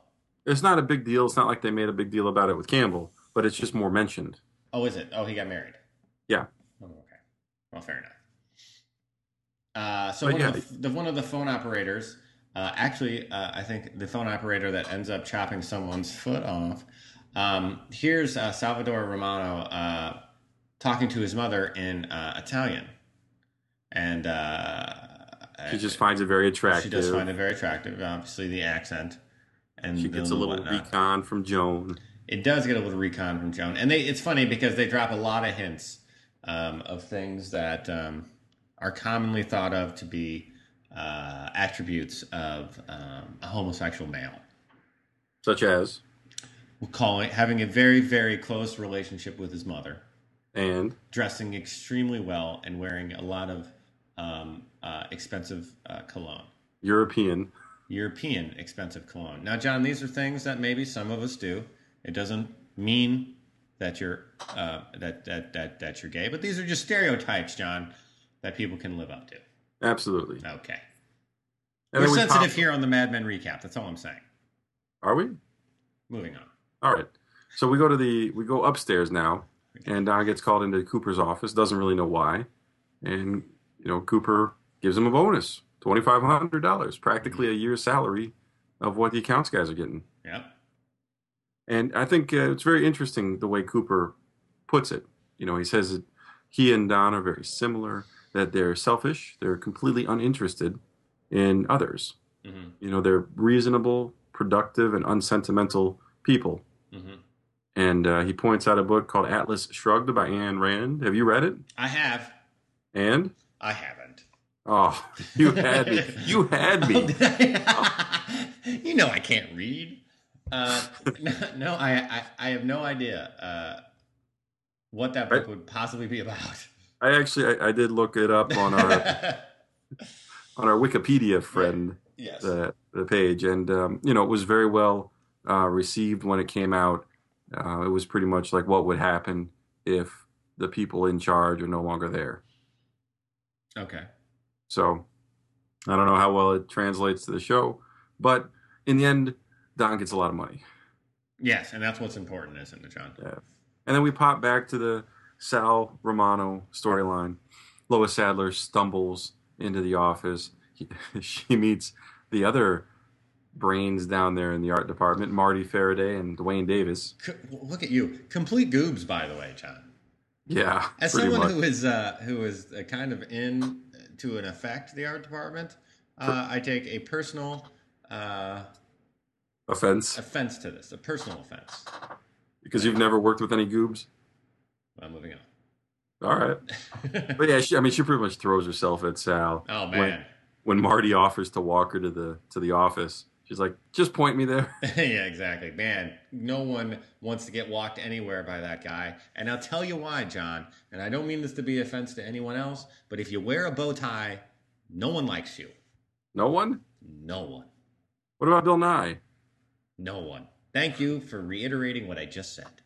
Speaker 2: It's not a big deal. It's not like they made a big deal about it with Campbell, but it's just more mentioned.
Speaker 1: oh, is it? Oh, he got married.
Speaker 2: Yeah.
Speaker 1: Oh, okay. Well, fair enough. Uh, so one,
Speaker 2: yeah.
Speaker 1: of the, the, one of the phone operators, uh, actually, uh, I think the phone operator that ends up chopping someone's foot off. Um, here's uh, Salvador Romano uh, talking to his mother in uh, Italian, and uh,
Speaker 2: She just finds it very attractive.
Speaker 1: she does find it very attractive. Obviously, the accent, and
Speaker 2: She gets a little
Speaker 1: whatnot.
Speaker 2: recon from Joan.
Speaker 1: It does get a little recon from Joan, and they, it's funny because they drop a lot of hints um, of things that um, are commonly thought of to be uh, attributes of um, a homosexual male.
Speaker 2: Such as,
Speaker 1: We'll call having a very, very close relationship with his mother,
Speaker 2: and
Speaker 1: dressing extremely well, and wearing a lot of um, uh, expensive uh, cologne.
Speaker 2: European.
Speaker 1: European expensive cologne. Now, John, these are things that maybe some of us do. It doesn't mean that you're uh, that, that that that you're gay, but these are just stereotypes, John, that people can live up to.
Speaker 2: Absolutely.
Speaker 1: Okay,
Speaker 2: And
Speaker 1: we're
Speaker 2: we
Speaker 1: sensitive
Speaker 2: pop-
Speaker 1: here on the Mad Men recap. That's all I'm saying.
Speaker 2: Are we?
Speaker 1: Moving on.
Speaker 2: All right. So we go to the we go upstairs now, and Don gets called into Cooper's office. Doesn't really know why, and you know Cooper gives him a bonus, twenty five hundred dollars, practically a year's salary of what the accounts guys are getting.
Speaker 1: Yep.
Speaker 2: And I think uh, it's very interesting the way Cooper puts it. You know, he says that he and Don are very similar, that they're selfish, they're completely uninterested in others.
Speaker 1: hmm
Speaker 2: You know, they're reasonable, productive, and unsentimental people.
Speaker 1: hmm
Speaker 2: And uh, he points out a book called Atlas Shrugged by Ayn Rand. Have you read it?
Speaker 1: I have.
Speaker 2: And
Speaker 1: I haven't.
Speaker 2: oh, you had me. You had
Speaker 1: Oh,
Speaker 2: me.
Speaker 1: I? you know I can't read. Uh, no, no I, I I have no idea uh, what that book would possibly be about.
Speaker 2: I actually I, I did look it up on our on our Wikipedia friend
Speaker 1: yes.
Speaker 2: the the page, and um, you know it was very well uh, received when it came out. Uh, it was pretty much like what would happen if the people in charge are no longer there.
Speaker 1: Okay.
Speaker 2: So I don't know how well it translates to the show, but in the end, Don gets a lot of money.
Speaker 1: Yes, and that's what's important, isn't it, John?
Speaker 2: Yeah. And then we pop back to the Sal Romano storyline. Lois Sadler stumbles into the office. He, she meets the other brains down there in the art department, Marty Faraday and Dwayne Davis.
Speaker 1: Look at you, complete goobs, by the way, John.
Speaker 2: Yeah,
Speaker 1: As someone
Speaker 2: much.
Speaker 1: who is uh, who is uh, kind of in to an effect the art department, uh, I take a personal uh,
Speaker 2: offense
Speaker 1: offense to this, a personal offense.
Speaker 2: because you've never worked with any goobs.
Speaker 1: I'm moving on.
Speaker 2: All right, but yeah, she, I mean, she pretty much throws herself at Sal.
Speaker 1: oh
Speaker 2: when,
Speaker 1: man,
Speaker 2: when Marty offers to walk her to the to the office, she's like, "Just point me there."
Speaker 1: yeah, exactly, man. No one wants to get walked anywhere by that guy, and I'll tell you why, John. And I don't mean this to be offense to anyone else, but if you wear a bow tie, no one likes you.
Speaker 2: No one.
Speaker 1: No one.
Speaker 2: What about Bill Nye?
Speaker 1: No one. Thank you for reiterating what I just said.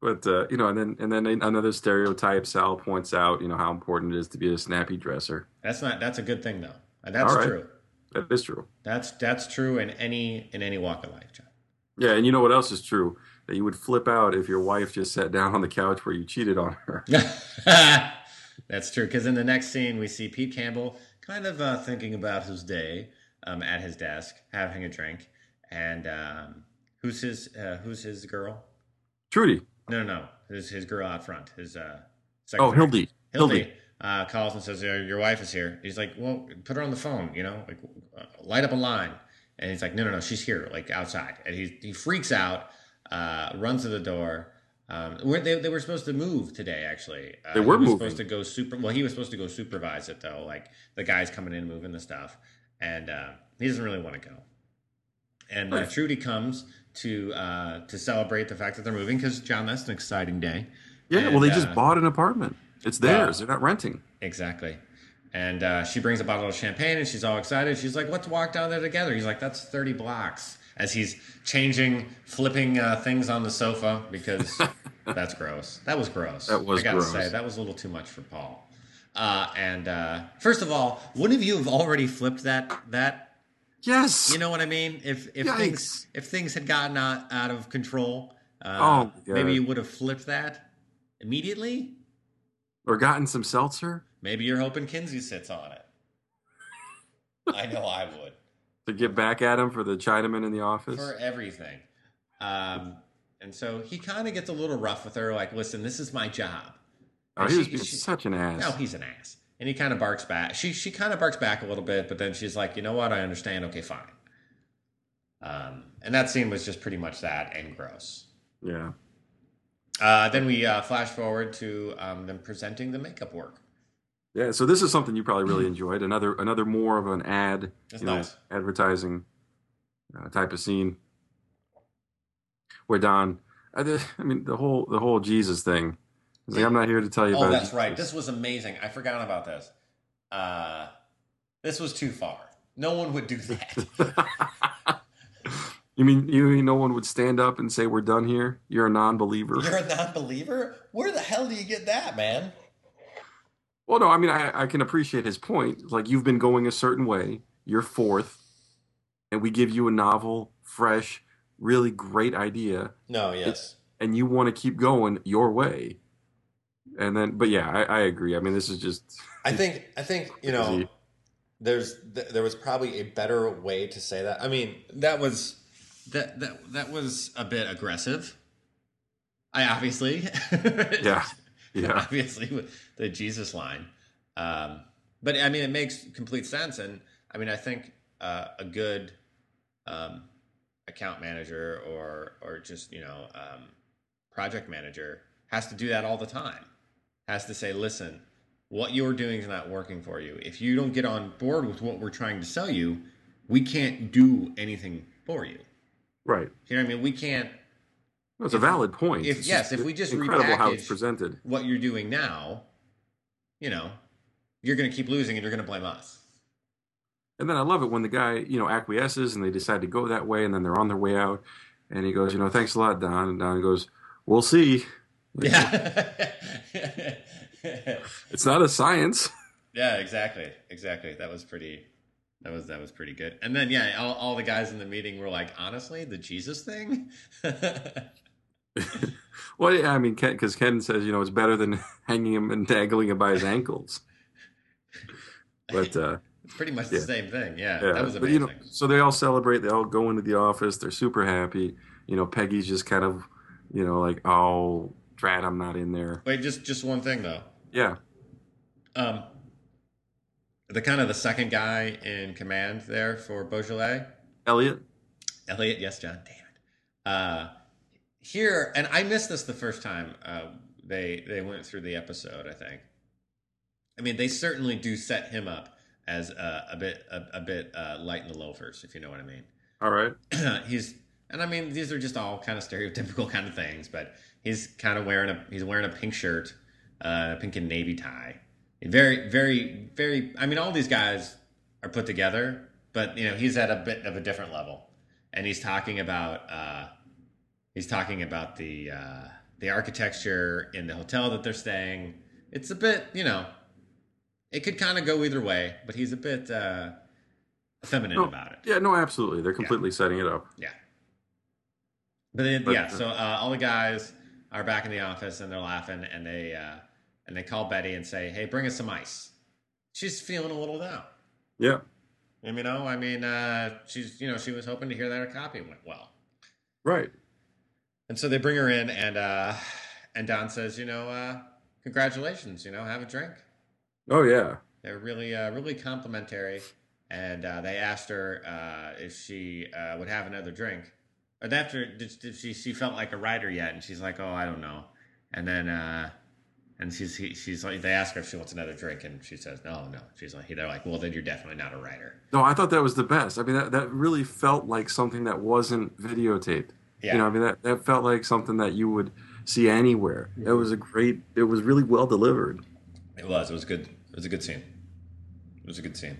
Speaker 2: But uh, you know, and then and then another stereotype. Sal points out, you know, how important it is to be a snappy dresser.
Speaker 1: That's not. That's a good thing though. That's
Speaker 2: right.
Speaker 1: true.
Speaker 2: That is true.
Speaker 1: That's that's true in any in any walk of life, John.
Speaker 2: Yeah, and you know what else is true? That you would flip out if your wife just sat down on the couch where you cheated on her.
Speaker 1: that's true. Because in the next scene, we see Pete Campbell kind of uh, thinking about his day um, at his desk, having a drink, and um, who's his uh, who's his girl?
Speaker 2: Trudy.
Speaker 1: No, no, no. His his girl out front. His uh,
Speaker 2: Oh. Hildy.
Speaker 1: Hildy
Speaker 2: Hildy.
Speaker 1: uh, calls and says, "Your your wife is here." He's like, "Well, put her on the phone. You know, like uh, light up a line." And he's like, "No, no, no, she's here, like outside." And he he freaks out, uh, runs to the door. Um, they, they were supposed to move today, actually. Uh,
Speaker 2: They were moving.
Speaker 1: supposed to go super. Well, he was supposed to go supervise it though. Like the guys coming in moving the stuff, and uh, he doesn't really want to go. And uh, Trudy comes to uh, to celebrate the fact that they're moving because John, that's an exciting day.
Speaker 2: Yeah, well,
Speaker 1: And,
Speaker 2: they just
Speaker 1: uh,
Speaker 2: bought an apartment. It's theirs. They're not renting.
Speaker 1: Exactly. And uh, she brings a bottle of champagne and she's all excited. She's like, let's walk down there together. He's like, that's 30 blocks. As he's changing, flipping uh, things on the sofa because that's gross. That was gross.
Speaker 2: That was
Speaker 1: I gotta
Speaker 2: gross.
Speaker 1: say, that was a little too much for Paul. Uh, and uh, first of all, wouldn't of you have already flipped that that
Speaker 2: Yes.
Speaker 1: you know what I mean? If if
Speaker 2: Yikes.
Speaker 1: things if things had gotten out, out of control, uh,
Speaker 2: Oh, God.
Speaker 1: maybe you would have flipped that immediately.
Speaker 2: or gotten some seltzer
Speaker 1: Maybe you're hoping Kinsey sits on it. I know I would
Speaker 2: to get back at him for the Chinaman in the office.
Speaker 1: for everything. Um, and so he kind of gets a little rough with her, like, "Listen, this is my job."
Speaker 2: oh,
Speaker 1: And
Speaker 2: he was
Speaker 1: she- she-
Speaker 2: such an ass.
Speaker 1: No, he's an ass, and he kind of barks back. She she kind of barks back a little bit, but then she's like, "You know what? I understand. Okay, fine." Um, and that scene was just pretty much that and gross.
Speaker 2: yeah.
Speaker 1: Uh, then we uh, flash forward to um, them presenting the makeup work.
Speaker 2: Yeah, so this is something you probably really enjoyed. Another another more of an ad,
Speaker 1: That's
Speaker 2: you know,
Speaker 1: nice.
Speaker 2: advertising uh, type of scene where Don, I, I mean, the whole the whole Jesus thing. Like, I'm not here to tell you
Speaker 1: Oh,
Speaker 2: about.
Speaker 1: that's right. This was amazing. I forgot about this. Uh, this was too far. No one would do that.
Speaker 2: you mean you mean no one would stand up and say we're done here? You're a non-believer.
Speaker 1: You're a non-believer. Where the hell do you get that, man?
Speaker 2: Well, no, I mean I, I can appreciate his point. Like you've been going a certain way. You're fourth, and we give you a novel, fresh, really great idea,
Speaker 1: No, yes.
Speaker 2: and you want to keep going your way. And then, but yeah, I, I agree. I mean, this is just
Speaker 1: I think I think you know there's th- there was probably a better way to say that. I mean, that was that that that was a bit aggressive. I obviously
Speaker 2: yeah, yeah,
Speaker 1: obviously with the Jesus line. Um, but I mean, it makes complete sense, and I mean, I think uh, a good um, account manager or or just you know um, project manager has to do that all the time. Has to say, listen, what you're doing is not working for you. If you don't get on board with what we're trying to sell you, we can't do anything for you.
Speaker 2: right.
Speaker 1: You know what I mean? We can't
Speaker 2: No, it's a valid point.
Speaker 1: if yes, if we just
Speaker 2: incredible how it's presented.
Speaker 1: what you're doing now, you know, you're going to keep losing and you're going to blame us.
Speaker 2: And then I love it when the guy, you know, acquiesces and they decide to go that way, and then they're on their way out, and he goes, you know, thanks a lot, Don. And Don goes, we'll see.
Speaker 1: Yeah.
Speaker 2: It's not a science.
Speaker 1: yeah, exactly. Exactly. That was pretty that was that was pretty good. And then yeah, all, all the guys in the meeting were like, honestly, the Jesus thing?
Speaker 2: well, yeah, I mean, because Ken, says, you know, it's better than hanging him and dangling him by his ankles. But uh,
Speaker 1: it's pretty much
Speaker 2: Yeah.
Speaker 1: the same thing. Yeah.
Speaker 2: yeah,
Speaker 1: That was
Speaker 2: but,
Speaker 1: amazing.
Speaker 2: you know, so they all celebrate. They all go into the office. They're super happy. You know, Peggy's just kind of, you know, like, oh, drat, I'm not in there.
Speaker 1: Wait, just just one thing though.
Speaker 2: Yeah,
Speaker 1: Um the kind of the second guy in command there for Belle Jolie.
Speaker 2: Elliot.
Speaker 1: Elliot, yes, John. Damn it. Uh, here, and I missed this the first time uh, they they went through the episode. I think. I mean, they certainly do set him up as uh, a bit a, a bit uh, light in the loafers, if you know what I mean.
Speaker 2: All right.
Speaker 1: he's, and I mean, these are just all kind of stereotypical kind of things, but he's kind of wearing a he's wearing a pink shirt, uh, a pink and navy tie. Very, very, very. I mean, all these guys are put together, but you know, he's at a bit of a different level, and he's talking about uh, he's talking about the uh, the architecture in the hotel that they're staying. It's a bit, you know, it could kind of go either way, but he's a bit uh, feminine
Speaker 2: No,
Speaker 1: about it.
Speaker 2: Yeah, no, absolutely. They're completely setting it up.
Speaker 1: Yeah. But, then,
Speaker 2: But,
Speaker 1: yeah, so uh, all the guys are back in the office and they're laughing and they uh, and they call Betty and say, "Hey, bring us some ice." She's feeling a little down.
Speaker 2: Yeah.
Speaker 1: And, you know, I mean, uh, she's you know she was hoping to hear that her copy went well,
Speaker 2: Right.
Speaker 1: and so they bring her in and uh, and Don says, you know, uh, congratulations, you know, have a drink.
Speaker 2: Oh yeah.
Speaker 1: They're really, uh, really complimentary, and uh, they asked her uh, if she uh, would have another drink. Or after, she she felt like a writer yet? And she's like, "Oh, I don't know." And then, uh, and she's he, she's like, they ask her if she wants another drink, and she says, "No, no." She's like, they're like, "Well, then you're definitely not a writer."
Speaker 2: No, I thought that was the best. I mean, that, that really felt like something that wasn't videotaped.
Speaker 1: Yeah.
Speaker 2: You know, I mean, that, that felt like something that you would see anywhere. It was a great, it was really well delivered.
Speaker 1: It was. It was good. It was a good scene. It was a good scene.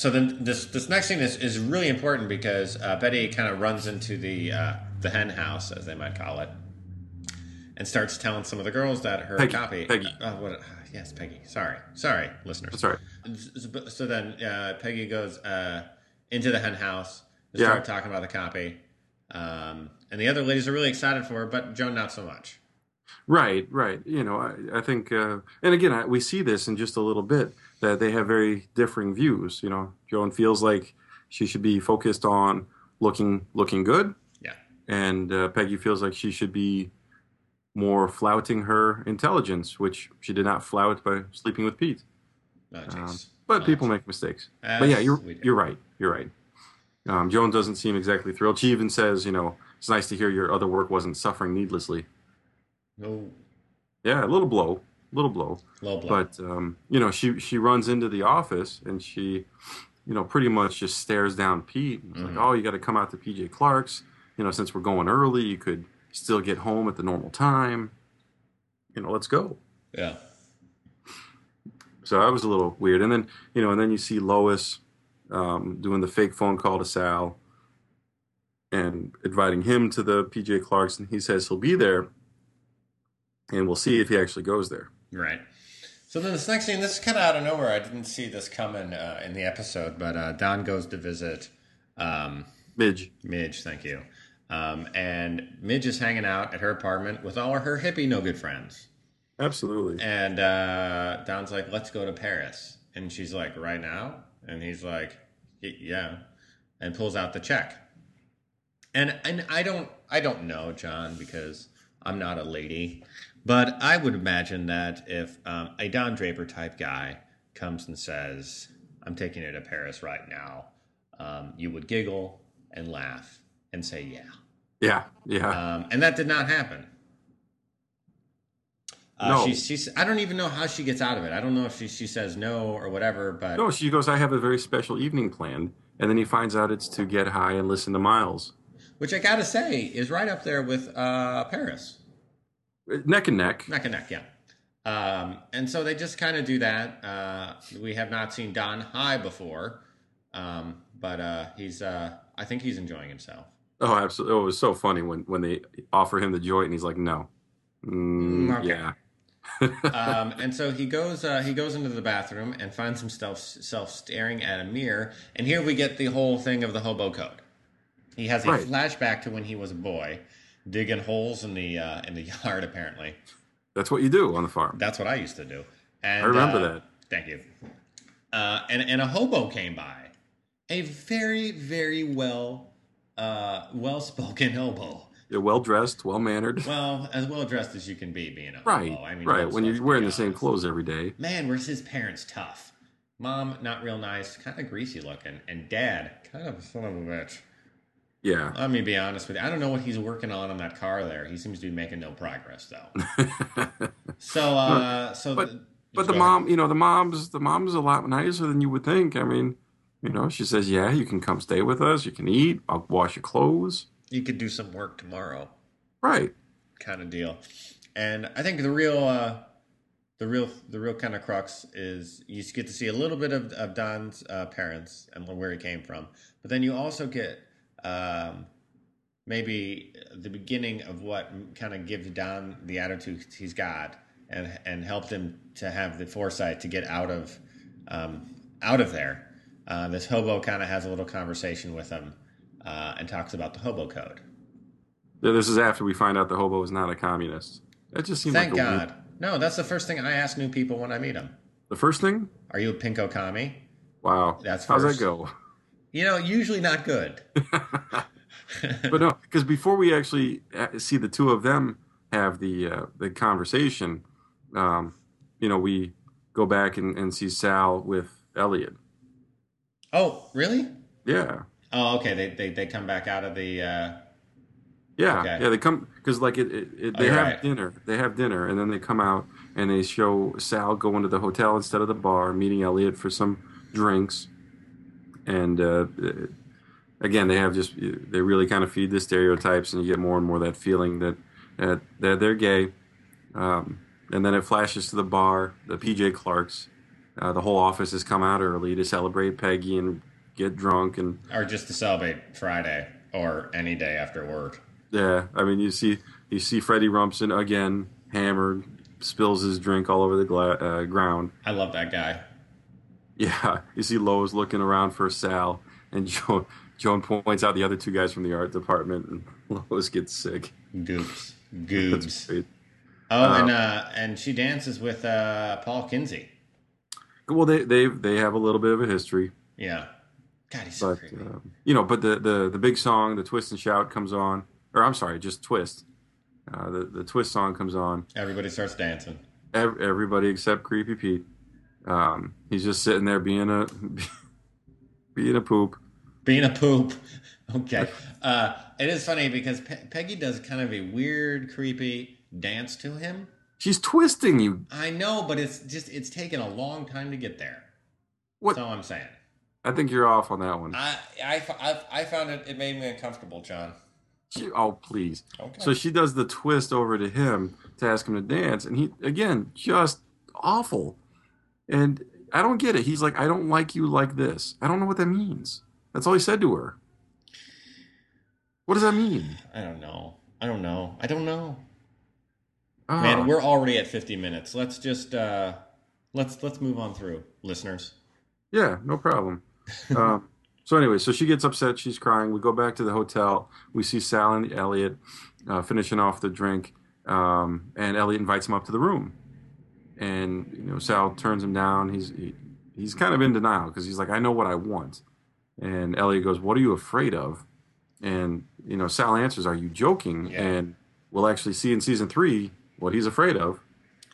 Speaker 1: So then this this next scene is, is really important because uh, Betty kind of runs into the uh, the hen house, as they might call it, and starts telling some of the girls that her
Speaker 2: Peggy,
Speaker 1: copy.
Speaker 2: Peggy.
Speaker 1: Uh, what, yes, Peggy. Sorry, sorry, listeners.
Speaker 2: Right.
Speaker 1: So, then uh, Peggy goes uh, into the hen house to
Speaker 2: Yeah.
Speaker 1: start talking about the copy, um, and the other ladies are really excited for her, but Joan not so much.
Speaker 2: Right, right. You know, I, I think, uh, and again, I, we see this in just a little bit that they have very differing views. You know, Joan feels like she should be focused on looking looking good,
Speaker 1: Yeah.
Speaker 2: and uh, Peggy feels like she should be more flouting her intelligence, which she did not flout by sleeping with Pete.
Speaker 1: Oh,
Speaker 2: Um, but
Speaker 1: Oh,
Speaker 2: people make mistakes.
Speaker 1: As
Speaker 2: but yeah, you're you're right. You're right. Um, Joan doesn't seem exactly thrilled. She even says, you know, it's nice to hear your other work wasn't suffering needlessly.
Speaker 1: No
Speaker 2: Yeah, a little blow, little blow.
Speaker 1: low blow.
Speaker 2: But um, you know, she she runs into the office and she, you know, pretty much just stares down Pete. It's
Speaker 1: Mhm.
Speaker 2: like, oh, you got to come out to PJ Clarke's. You know, since we're going early, you could still get home at the normal time. You know, let's go.
Speaker 1: yeah.
Speaker 2: So that was a little weird. And then you know, and then you see Lois um, doing the fake phone call to Sal and inviting him to the PJ Clarke's, and he says he'll be there, and we'll see if he actually goes there.
Speaker 1: Right. So then this next scene, this is kind of out of nowhere. I didn't see this coming uh, in the episode, but uh, Don goes to visit um,
Speaker 2: Midge.
Speaker 1: Midge. Thank you. Um, and Midge is hanging out at her apartment with all of her hippie no good friends.
Speaker 2: Absolutely.
Speaker 1: And uh, Don's like, "Let's go to Paris," and she's like, "Right now?" And he's like, "Yeah," and pulls out the check. And and I don't I don't know, John, because I'm not a lady, but I would imagine that if um, a Don Draper type guy comes and says, "I'm taking you to Paris right now," um, you would giggle and laugh and say, "Yeah."
Speaker 2: Yeah, yeah.
Speaker 1: Um, and that did not happen. Uh,
Speaker 2: No.
Speaker 1: she, she's, I don't even know how she gets out of it. I don't know if she, she says no or whatever, but
Speaker 2: no, she goes, I have a very special evening planned. And then he finds out it's to get high and listen to Miles.
Speaker 1: which I gotta say is right up there with uh, Paris.
Speaker 2: Neck and neck.
Speaker 1: Neck and neck, yeah. Um, and so they just kind of do that. Uh, we have not seen Don High before, um, but uh, he's. Uh, I think he's enjoying himself.
Speaker 2: Oh, absolutely! Oh, it was so funny when when they offer him the joint and he's like, "No." Mm,
Speaker 1: Okay.
Speaker 2: Yeah.
Speaker 1: um, and so he goes uh, he goes into the bathroom and finds himself self staring at a mirror. And here we get the whole thing of the hobo code. He has a
Speaker 2: Right.
Speaker 1: flashback to when he was a boy, digging holes in the uh, in the yard. Apparently,
Speaker 2: That's what you do on the farm.
Speaker 1: that's what I used to do. And,
Speaker 2: I remember
Speaker 1: uh,
Speaker 2: that.
Speaker 1: Thank you. Uh, and and a hobo came by, a very very well uh, well spoken hobo.
Speaker 2: You're well dressed, well mannered.
Speaker 1: Well, as well dressed as you can be, being a
Speaker 2: Right.
Speaker 1: hobo. I mean,
Speaker 2: right. When you're wearing the same clothes every day.
Speaker 1: Man, where's his parents tough? Mom, not real nice, kind of greasy looking, and dad, kind of a son of a bitch.
Speaker 2: Yeah.
Speaker 1: Let me be honest with you. I don't know what he's working on on that car there. He seems to be making no progress though. So, uh, so,
Speaker 2: But-
Speaker 1: the,
Speaker 2: But the mom,
Speaker 1: ahead.
Speaker 2: you know, the mom's the mom's a lot nicer than you would think. I mean, you know, she says, "Yeah, you can come stay with us. You can eat. I'll wash your clothes."
Speaker 1: you could do some work tomorrow,
Speaker 2: Right.
Speaker 1: kind of deal. And I think the real, uh, the real, the real kind of crux is you get to see a little bit of, of Don's uh, parents and where he came from, but then you also get um, maybe the beginning of what kind of gives Don the attitude he's got, and and helped him to have the foresight to get out of um, out of there. Uh, this hobo kind of has a little conversation with him uh, and talks about the hobo code.
Speaker 2: Yeah, This is after we find out the hobo is not a communist. That just seems
Speaker 1: Thank
Speaker 2: like a weird-
Speaker 1: God. No, that's the first thing I ask new people when I meet them.
Speaker 2: the first thing.
Speaker 1: Are you a pinko commie?
Speaker 2: Wow.
Speaker 1: That's
Speaker 2: how's
Speaker 1: first.
Speaker 2: that go?
Speaker 1: You know, usually not good.
Speaker 2: but no, because before we actually uh, see the two of them have the uh, the conversation, um, you know, we go back and, and see Sal with Elliot.
Speaker 1: oh, really?
Speaker 2: Yeah,
Speaker 1: Oh, okay. They they, they come back out of the. Uh,
Speaker 2: yeah,
Speaker 1: Okay.
Speaker 2: yeah. They come because like it, it, it
Speaker 1: Oh,
Speaker 2: they
Speaker 1: you're
Speaker 2: have
Speaker 1: right.
Speaker 2: dinner. They have dinner, and then they come out and they show Sal going to the hotel instead of the bar, meeting Elliot for some drinks, and uh, again, they have just they really kind of feed the stereotypes, and you get more and more that feeling that that, that they're gay. Um, and then it flashes to the bar, the PJ Clarkes. Uh, the whole office has come out early to celebrate Peggy and get drunk, and
Speaker 1: or just to celebrate Friday or any day after work.
Speaker 2: yeah, I mean you see you see Freddie Rumsen again hammered, spills his drink all over the gla- uh, ground.
Speaker 1: I love that guy.
Speaker 2: Yeah, you see Lois looking around for Sal, and Joan, Joan points out the other two guys from the art department, and Lois gets sick.
Speaker 1: Goops.
Speaker 2: That's
Speaker 1: Goobs. Oh,
Speaker 2: Uh,
Speaker 1: and uh, and she dances with uh, Paul Kinsey.
Speaker 2: Well, they they they have a little bit of a history,
Speaker 1: Yeah. God, he's so
Speaker 2: but
Speaker 1: creepy.
Speaker 2: uh, you know, but the, the the big song, the twist and shout comes on, or I'm sorry, just twist. Uh, the the twist song comes on.
Speaker 1: Everybody starts dancing.
Speaker 2: Ev- everybody except Creepy Pete. Um, he's just sitting there being a being a poop.
Speaker 1: Being a poop. Okay. Uh, it is funny because Pe- Peggy does kind of a weird, creepy dance to him.
Speaker 2: She's twisting you.
Speaker 1: I know, but it's just it's taken a long time to get there.
Speaker 2: What?
Speaker 1: That's all I'm saying.
Speaker 2: I think you're off on that one.
Speaker 1: I I, I, I found it. It made me uncomfortable, John.
Speaker 2: She, oh please.
Speaker 1: Okay.
Speaker 2: So she does the twist over to him to ask him to dance, and he again just awful. And I don't get it. He's like, I don't like you like this. I don't know what that means. That's all he said to her. What does that mean?
Speaker 1: I don't know. I don't know. I don't know.
Speaker 2: Ah,
Speaker 1: Man, we're already at 50 minutes. Let's just uh let's let's move on through, listeners.
Speaker 2: yeah, no problem. um, so anyway, so she gets upset. She's crying. We go back to the hotel. We see Sal and Elliot uh, finishing off the drink, um, and Elliot invites him up to the room. And you know, Sal turns him down. He's he, he's kind of in denial because he's like, "I know what I want." And Elliot goes, "What are you afraid of?" And you know, Sal answers, "Are you joking?"
Speaker 1: Yeah.
Speaker 2: And we'll actually see in season three what he's afraid of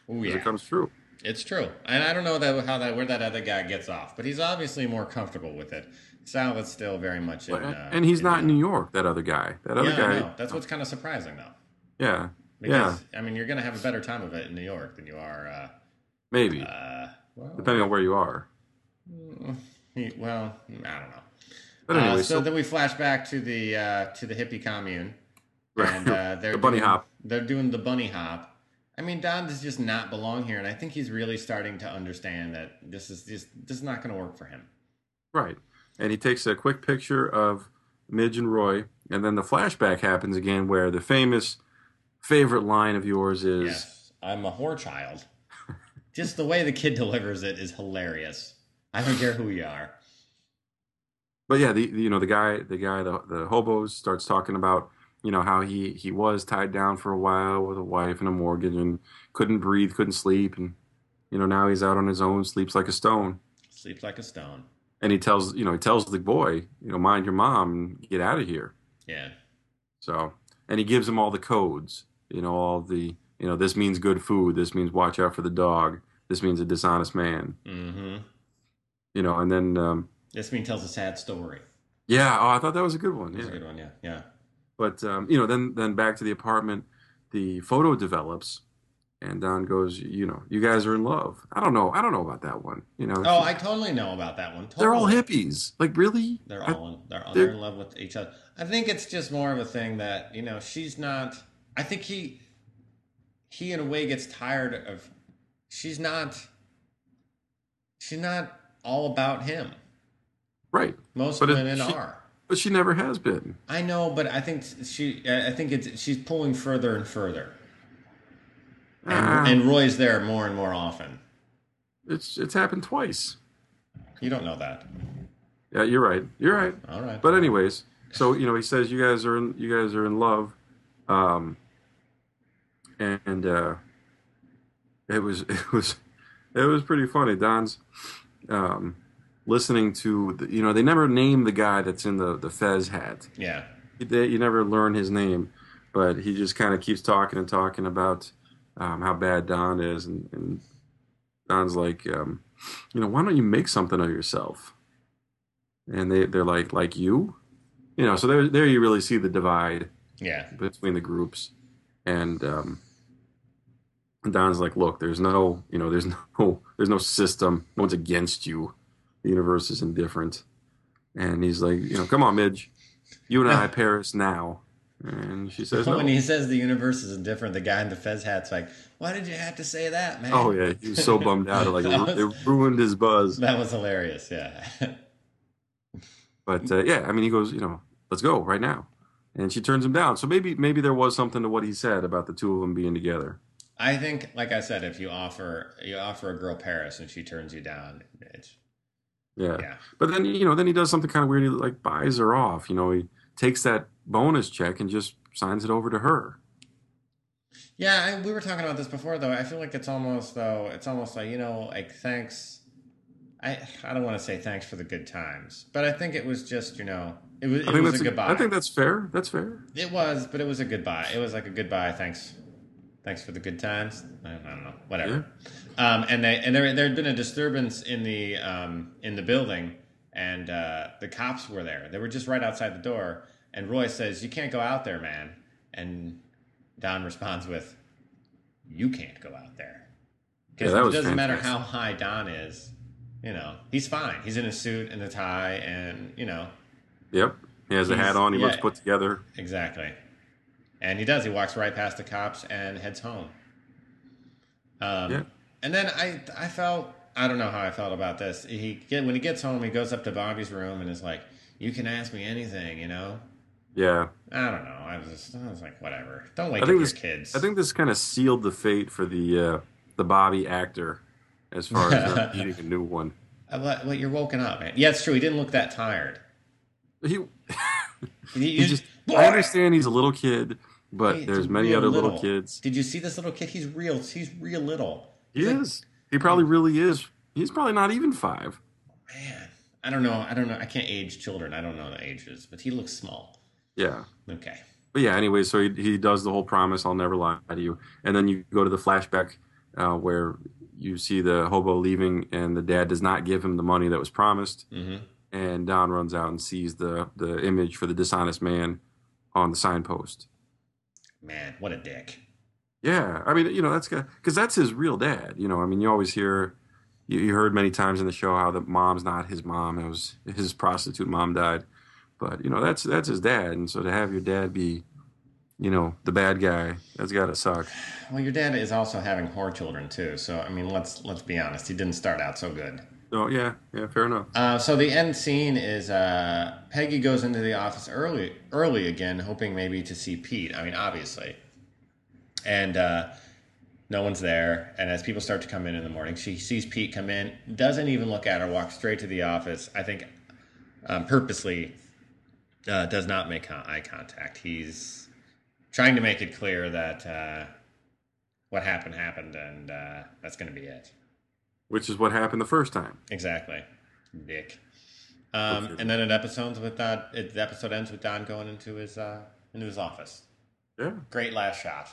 Speaker 1: Oh yeah.
Speaker 2: it comes true.
Speaker 1: It's true. And I don't know that how that where that other guy gets off, but he's obviously more comfortable with it. Sal is still very much in uh,
Speaker 2: and he's not in New York. That other guy. That other
Speaker 1: yeah,
Speaker 2: guy.
Speaker 1: That's what's kind of surprising though.
Speaker 2: Yeah.
Speaker 1: Because
Speaker 2: yeah.
Speaker 1: I mean you're gonna have a better time of it in New York than you are uh
Speaker 2: Maybe.
Speaker 1: uh well,
Speaker 2: depending on where you are.
Speaker 1: well, I don't know.
Speaker 2: But
Speaker 1: Uh, so,
Speaker 2: so,
Speaker 1: then we flash back to the uh, to the hippie commune,
Speaker 2: Right.
Speaker 1: and uh, they're
Speaker 2: The bunny
Speaker 1: doing-
Speaker 2: hop.
Speaker 1: They're doing the bunny hop. I mean, Don does just not belong here, and I think he's really starting to understand that this is just this is not going to work for him.
Speaker 2: right, and he takes a quick picture of Midge and Roy, and then the flashback happens again, where the famous favorite line of yours is,
Speaker 1: Yes, I'm a whore child. just the way the kid delivers it is hilarious. I don't care who you are.
Speaker 2: but yeah, the the- you know the guy, the guy, the the hobos starts talking about you know how he he was tied down for a while with a wife and a mortgage and couldn't breathe, couldn't sleep, and you know now he's out on his own, sleeps like a stone.
Speaker 1: Sleeps like a stone.
Speaker 2: And he tells you know he tells the boy, you know, mind your mom and get out of here.
Speaker 1: Yeah.
Speaker 2: So, and he gives him all the codes, you know, all the, you know, this means good food, this means watch out for the dog, this means a dishonest man,
Speaker 1: Mm-hmm.
Speaker 2: you know, and then, um,
Speaker 1: This mean tells a sad story.
Speaker 2: yeah, oh, I thought that was a good one.
Speaker 1: That's a
Speaker 2: Yeah.
Speaker 1: good one. Yeah. Yeah.
Speaker 2: But, um, you know, then, then back to the apartment, the photo develops and Don goes, you know, you guys are in love. I don't know. I don't know about that one. You know,
Speaker 1: Oh, I totally know about that one. Totally.
Speaker 2: they're all hippies. Like, really?
Speaker 1: They're all in, they're, all,
Speaker 2: they're-
Speaker 1: they're in love with each other. I think it's just more of a thing that you know she's not. I think he he in a way gets tired of. She's not. She's not all about him.
Speaker 2: right.
Speaker 1: Most
Speaker 2: But it-
Speaker 1: women
Speaker 2: she-
Speaker 1: are.
Speaker 2: But she never has been.
Speaker 1: I know, but I think she. I think it's she's pulling further and further, and,
Speaker 2: Ah.
Speaker 1: and Roy's there more and more often.
Speaker 2: It's, it's happened twice.
Speaker 1: You don't know that.
Speaker 2: Yeah, you're right. You're right.
Speaker 1: All right.
Speaker 2: But anyways, so you know, he says you guys are in you guys are in love, um, and uh, it was it was it was pretty funny. Don's um, listening to the, you know they never name the guy that's in the the Fez hat.
Speaker 1: yeah.
Speaker 2: They, you never learn his name, but he just kind of keeps talking and talking about um, how bad Don is, and, and Don's like, um, you know, why don't you make something of yourself? And they they're like, like you, you know. So there there you really see the divide
Speaker 1: Yeah.
Speaker 2: between the groups, and um, Don's like, look, there's no, you know, there's no there's no system. No one's against you. The universe is indifferent. And he's like, you know, come on, Midge, you and I, Paris now. And she says, no.
Speaker 1: When he says the universe is indifferent, the guy in the Fez hat's like, "Why did you have to say that, man?"
Speaker 2: Oh yeah, he was so bummed out. Like
Speaker 1: was-
Speaker 2: it ruined his buzz.
Speaker 1: That was hilarious. Yeah.
Speaker 2: But uh, yeah, I mean, he goes, you know, let's go right now. And she turns him down. So maybe maybe there was something to what he said about the two of them being together.
Speaker 1: I think, like I said, if you offer you offer a girl Paris and she turns you down, it's
Speaker 2: Yeah.
Speaker 1: yeah,
Speaker 2: But then you know, then he does something kind of weird. He like buys her off. You know, he takes that bonus check and just signs it over to her.
Speaker 1: yeah. I, we were talking about this before, though. I feel like it's almost though. It's almost like you know, like thanks. I I don't want to say thanks for the good times, but I think it was just you know, it was it was a goodbye.
Speaker 2: I think that's fair. That's fair.
Speaker 1: It was, but it was a goodbye. It was like a goodbye. Thanks, thanks for the good times. I, I don't know, whatever. Um, and they and there there had been a disturbance in the um, in the building, and uh, the cops were there. They were just right outside the door. And Roy says, "You can't go out there, man." And Don responds with, "You can't go out there." Because
Speaker 2: Yeah,
Speaker 1: it doesn't matter how high Don is. You know, he's fine. He's in a suit and a tie, and you know,
Speaker 2: Yep. He has a hat on. He looks put together.
Speaker 1: Exactly. And he does. He walks right past the cops and heads home. Um,
Speaker 2: Yeah.
Speaker 1: And then I, I felt, I don't know how I felt about this. He get when he gets home, he goes up to Bobby's room and is like, "You can ask me anything, you know."
Speaker 2: Yeah.
Speaker 1: I don't know. I was just, I was like, whatever. Don't wake
Speaker 2: I
Speaker 1: up
Speaker 2: think
Speaker 1: your kids.
Speaker 2: I think this kind of sealed the fate for the uh, the Bobby actor, as far as needing a new one.
Speaker 1: Uh, what, what, you're woken up, man. Yeah, it's true. He didn't look that tired.
Speaker 2: He, he
Speaker 1: you-
Speaker 2: just.
Speaker 1: Boy!
Speaker 2: I understand he's a little kid, but
Speaker 1: He's
Speaker 2: there's many other little
Speaker 1: little.
Speaker 2: kids.
Speaker 1: Did you see this little kid? He's real. He's real little.
Speaker 2: He
Speaker 1: like-
Speaker 2: is. He probably really is. He's probably not even five.
Speaker 1: Man, I don't know. I don't know. I can't age children. I don't know the ages, but he looks small.
Speaker 2: Yeah.
Speaker 1: Okay.
Speaker 2: But yeah, anyway, so he, he does the whole promise, I'll never lie to you. And then you go to the flashback uh, where you see the hobo leaving and the dad does not give him the money that was promised.
Speaker 1: Mm-hmm.
Speaker 2: And Don runs out and sees the, the image for the dishonest man on the signpost.
Speaker 1: Man, what a dick.
Speaker 2: Yeah, I mean, you know, that's because that's his real dad. You know, I mean, you always hear, you, you heard many times in the show how the mom's not his mom. It was his prostitute mom died. But you know, that's that's his dad, and so to have your dad be, you know, the bad guy, that's got to suck.
Speaker 1: Well, your dad is also having whore children too. So I mean, let's let's be honest. He didn't start out so good.
Speaker 2: Oh yeah, yeah, fair enough.
Speaker 1: Uh, so the end scene is uh, Peggy goes into the office early, early again, hoping maybe to see Pete. I mean, obviously, and uh, no one's there. And as people start to come in in the morning, she sees Pete come in, doesn't even look at her, walks straight to the office. I think um, purposely uh, does not make eye contact. He's trying to make it clear that uh, what happened happened, and uh, that's going to be it.
Speaker 2: Which is what happened the first time.
Speaker 1: Exactly, Dick. Um, and then it episodes with that. It, the episode ends with Don going into his uh, into his office.
Speaker 2: Yeah.
Speaker 1: Great last shot.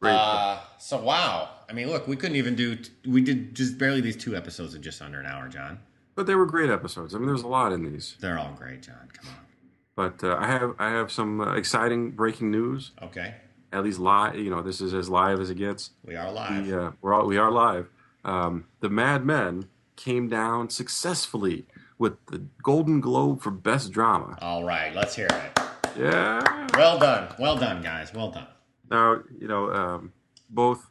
Speaker 2: Great.
Speaker 1: Uh, so wow. I mean, look, we couldn't even do. We did just barely these two episodes in just under an hour, John.
Speaker 2: But they were great episodes. I mean, there's a lot in these.
Speaker 1: They're all great, John. Come on.
Speaker 2: But uh, I have I have some uh, exciting breaking news.
Speaker 1: Okay,
Speaker 2: At least live, you know, this is as live as it gets.
Speaker 1: we are live.
Speaker 2: We, uh, we're all, we are live. Um, the Mad Men came down successfully with the Golden Globe for Best Drama.
Speaker 1: All right, let's hear it.
Speaker 2: Yeah.
Speaker 1: Well done. Well done, guys. Well done.
Speaker 2: Now, you know, um, both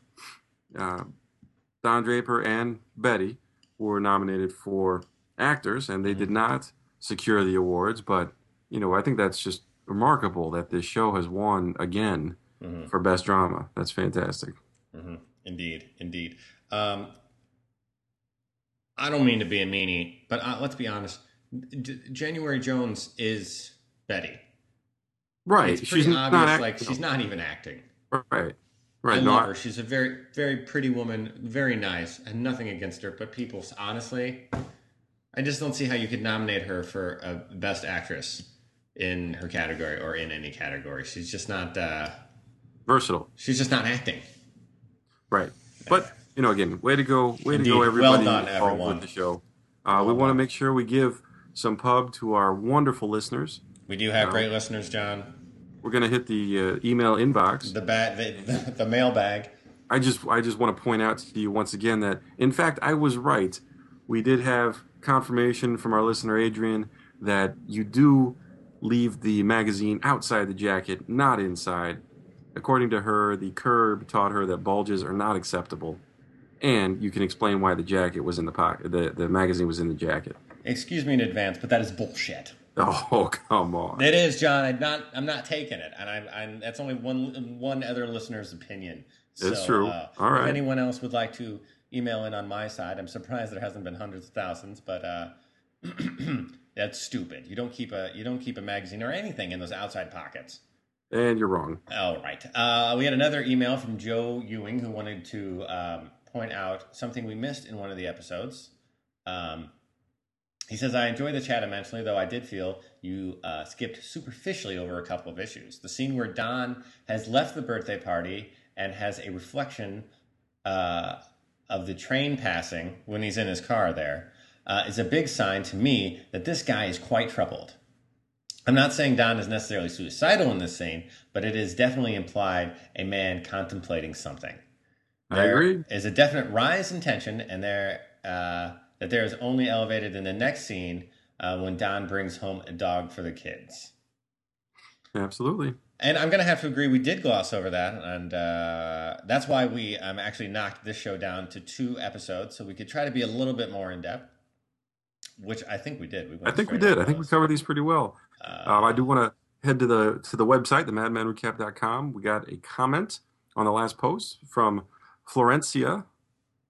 Speaker 2: uh, Don Draper and Betty were nominated for actors, and they did not secure the awards. But, you know, I think that's just remarkable that this show has won again for Best Drama. That's fantastic.
Speaker 1: hmm Indeed, indeed. Um, I don't mean to be a meanie, but uh, let's be honest. D- January Jones is Betty.
Speaker 2: Right.
Speaker 1: It's
Speaker 2: she's
Speaker 1: obvious.
Speaker 2: not act-
Speaker 1: like she's not even acting.
Speaker 2: Right.
Speaker 1: I
Speaker 2: Right. No,
Speaker 1: love her. She's a very, very pretty woman. Very nice, and nothing against her. But people, honestly, I just don't see how you could nominate her for a best actress in her category or in any category. She's just not. Uh,
Speaker 2: versatile.
Speaker 1: she's just not acting.
Speaker 2: Right. But you know, again, way to go, way
Speaker 1: Indeed.
Speaker 2: to go, everybody
Speaker 1: Well
Speaker 2: done,
Speaker 1: everyone.
Speaker 2: with the show. Uh, we want to make sure we give some pub to our wonderful listeners.
Speaker 1: We do have
Speaker 2: No.
Speaker 1: great listeners, John.
Speaker 2: We're going to hit the uh, email inbox.
Speaker 1: The bag, the, the, the mailbag.
Speaker 2: I just, I just want to point out to you once again that, in fact, I was right. We did have confirmation from our listener Adrian that you do leave the magazine outside the jacket, not inside. According to her, the curb taught her that bulges are not acceptable, and you can explain why the jacket was in the pocket. The the magazine was in the jacket.
Speaker 1: Excuse me in advance, but that is bullshit.
Speaker 2: Oh come on!
Speaker 1: It is, John. I'm not. I'm not taking it, and I'm. I'm that's only one one other listener's opinion.
Speaker 2: It's true.
Speaker 1: Uh,
Speaker 2: All right.
Speaker 1: If anyone else would like to email in on my side, I'm surprised there hasn't been hundreds of thousands, but uh, that's stupid. You don't keep a you don't keep a magazine or anything in those outside pockets.
Speaker 2: And you're wrong.
Speaker 1: All right. Uh, we had another email from Joe Ewing who wanted to um, point out something we missed in one of the episodes. Um, he says, I enjoy the chat immensely, though I did feel you uh, skipped superficially over a couple of issues. The scene where Don has left the birthday party and has a reflection uh, of the train passing when he's in his car there uh, is a big sign to me that this guy is quite troubled. I'm not saying Don is necessarily suicidal in this scene, but it is definitely implied a man contemplating something.
Speaker 2: I agree.
Speaker 1: Is a definite rise in tension, and there uh, that there is only elevated in the next scene uh, when Don brings home a dog for the kids.
Speaker 2: Absolutely.
Speaker 1: And I'm going to have to agree, we did gloss over that, and uh, that's why we um, actually knocked this show down to two episodes, so we could try to be a little bit more in depth. Which I think we did. We
Speaker 2: I think we did. I think we covered these pretty well.
Speaker 1: Uh,
Speaker 2: Um, I do want to head to the to the website, the madmanrecap.com. We got a comment on the last post from Florencia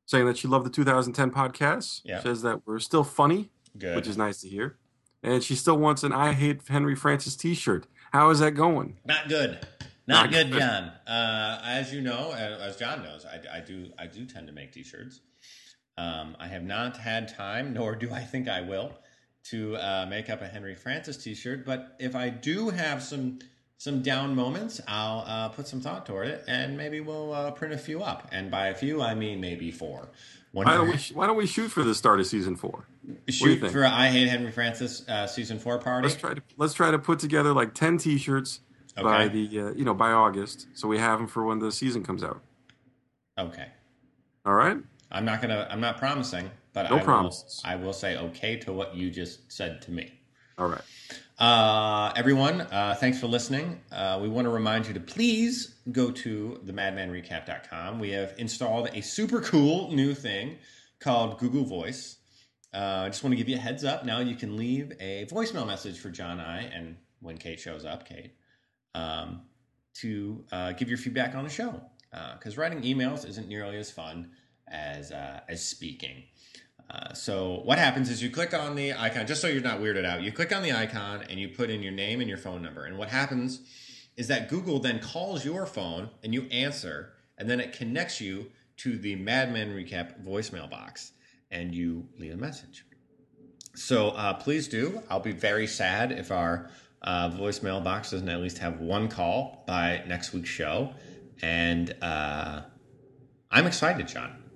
Speaker 2: saying that she loved the 2010 podcast.
Speaker 1: Yeah.
Speaker 2: Says that we're still funny,
Speaker 1: good.
Speaker 2: which is nice to hear. And she still wants an I Hate Henry Francis t shirt. How is that going?
Speaker 1: Not good. Not,
Speaker 2: Not
Speaker 1: good,
Speaker 2: good.
Speaker 1: John. Uh, as you know, as John knows, I, I do. I do tend to make T-shirts. Um, I have not had time, nor do I think I will, to uh, make up a Henry Francis T-shirt. But if I do have some some down moments, I'll uh, put some thought toward it, and maybe we'll uh, print a few up. And by a few, I mean maybe four. One
Speaker 2: Why don't we Why don't we shoot for the start of season four?
Speaker 1: shoot for I Hate Henry Francis uh, season four party?
Speaker 2: Let's try to let's try to put together like 10 t-shirts by the uh, you know by August, so we have them for when the season comes out.
Speaker 1: Okay.
Speaker 2: All right.
Speaker 1: I'm not gonna. I'm not promising, but
Speaker 2: No
Speaker 1: I
Speaker 2: promises.
Speaker 1: Will, I will say okay to what you just said to me.
Speaker 2: All right.
Speaker 1: Uh, everyone, uh, thanks for listening. Uh, we want to remind you to please go to themadmanrecap.com. We have installed a super cool new thing called Google Voice. Uh, I just want to give you a heads up. Now you can leave a voicemail message for John I, and when Kate shows up, Kate, um, to uh, give your feedback on the show. Because writing emails isn't nearly as fun as uh, as speaking. Uh, so what happens is you click on the icon, just so you're not weirded out. You click on the icon and you put in your name and your phone number. And what happens is that Google then calls your phone and you answer, and then it connects you to the Madman Recap voicemail box, and you leave a message. So uh, please do. I'll be very sad if our uh, voicemail box doesn't at least have one call by next week's show. And uh, I'm excited, John.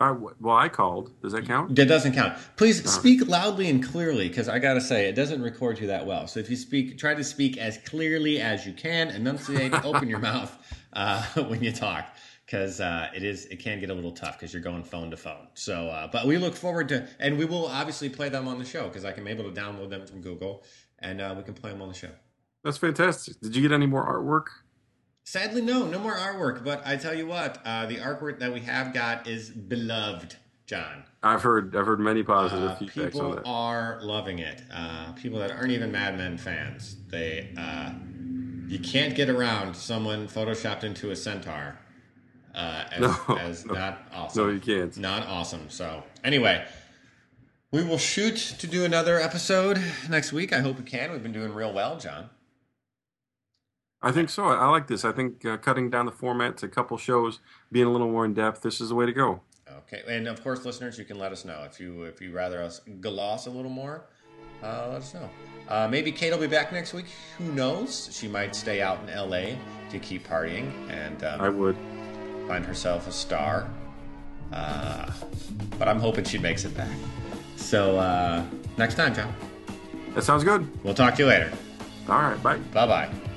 Speaker 2: Uh, well, I called. Does that count?
Speaker 1: That doesn't count. Please speak loudly and clearly, because I gotta say it doesn't record you that well. So if you speak, try to speak as clearly as you can, enunciate, open your mouth uh, when you talk, because uh, it is it can get a little tough because you're going phone to phone. So, uh, but we look forward to, and we will obviously play them on the show because I can be able to download them from Google, and uh, we can play them on the show.
Speaker 2: That's fantastic. Did you get any more artwork?
Speaker 1: Sadly, no, no more artwork. But I tell you what, uh, the artwork that we have got is beloved, John.
Speaker 2: I've heard I've heard many positive
Speaker 1: Uh,
Speaker 2: feedbacks on it.
Speaker 1: people
Speaker 2: that.
Speaker 1: are loving it. Uh, people that aren't even Mad Men fans, they uh, you can't get around someone photoshopped into a centaur uh, as,
Speaker 2: No,
Speaker 1: as
Speaker 2: no.
Speaker 1: not awesome.
Speaker 2: No, you can't.
Speaker 1: Not awesome. So anyway, we will shoot to do another episode next week. I hope we can. We've been doing real well, John.
Speaker 2: I think so. I like this. I think uh, cutting down the format to a couple shows, being a little more in depth, this is the way to go.
Speaker 1: Okay, and of course, listeners, you can let us know if you if you rather us gloss a little more. Uh, let us know. Uh, maybe Kate will be back next week. Who knows? She might stay out in L.A. to keep partying and um,
Speaker 2: I would.
Speaker 1: find herself a star. Uh, but I'm hoping she makes it back. So uh, next time, John.
Speaker 2: That sounds good.
Speaker 1: We'll talk to you later.
Speaker 2: All right. Bye.
Speaker 1: Bye bye.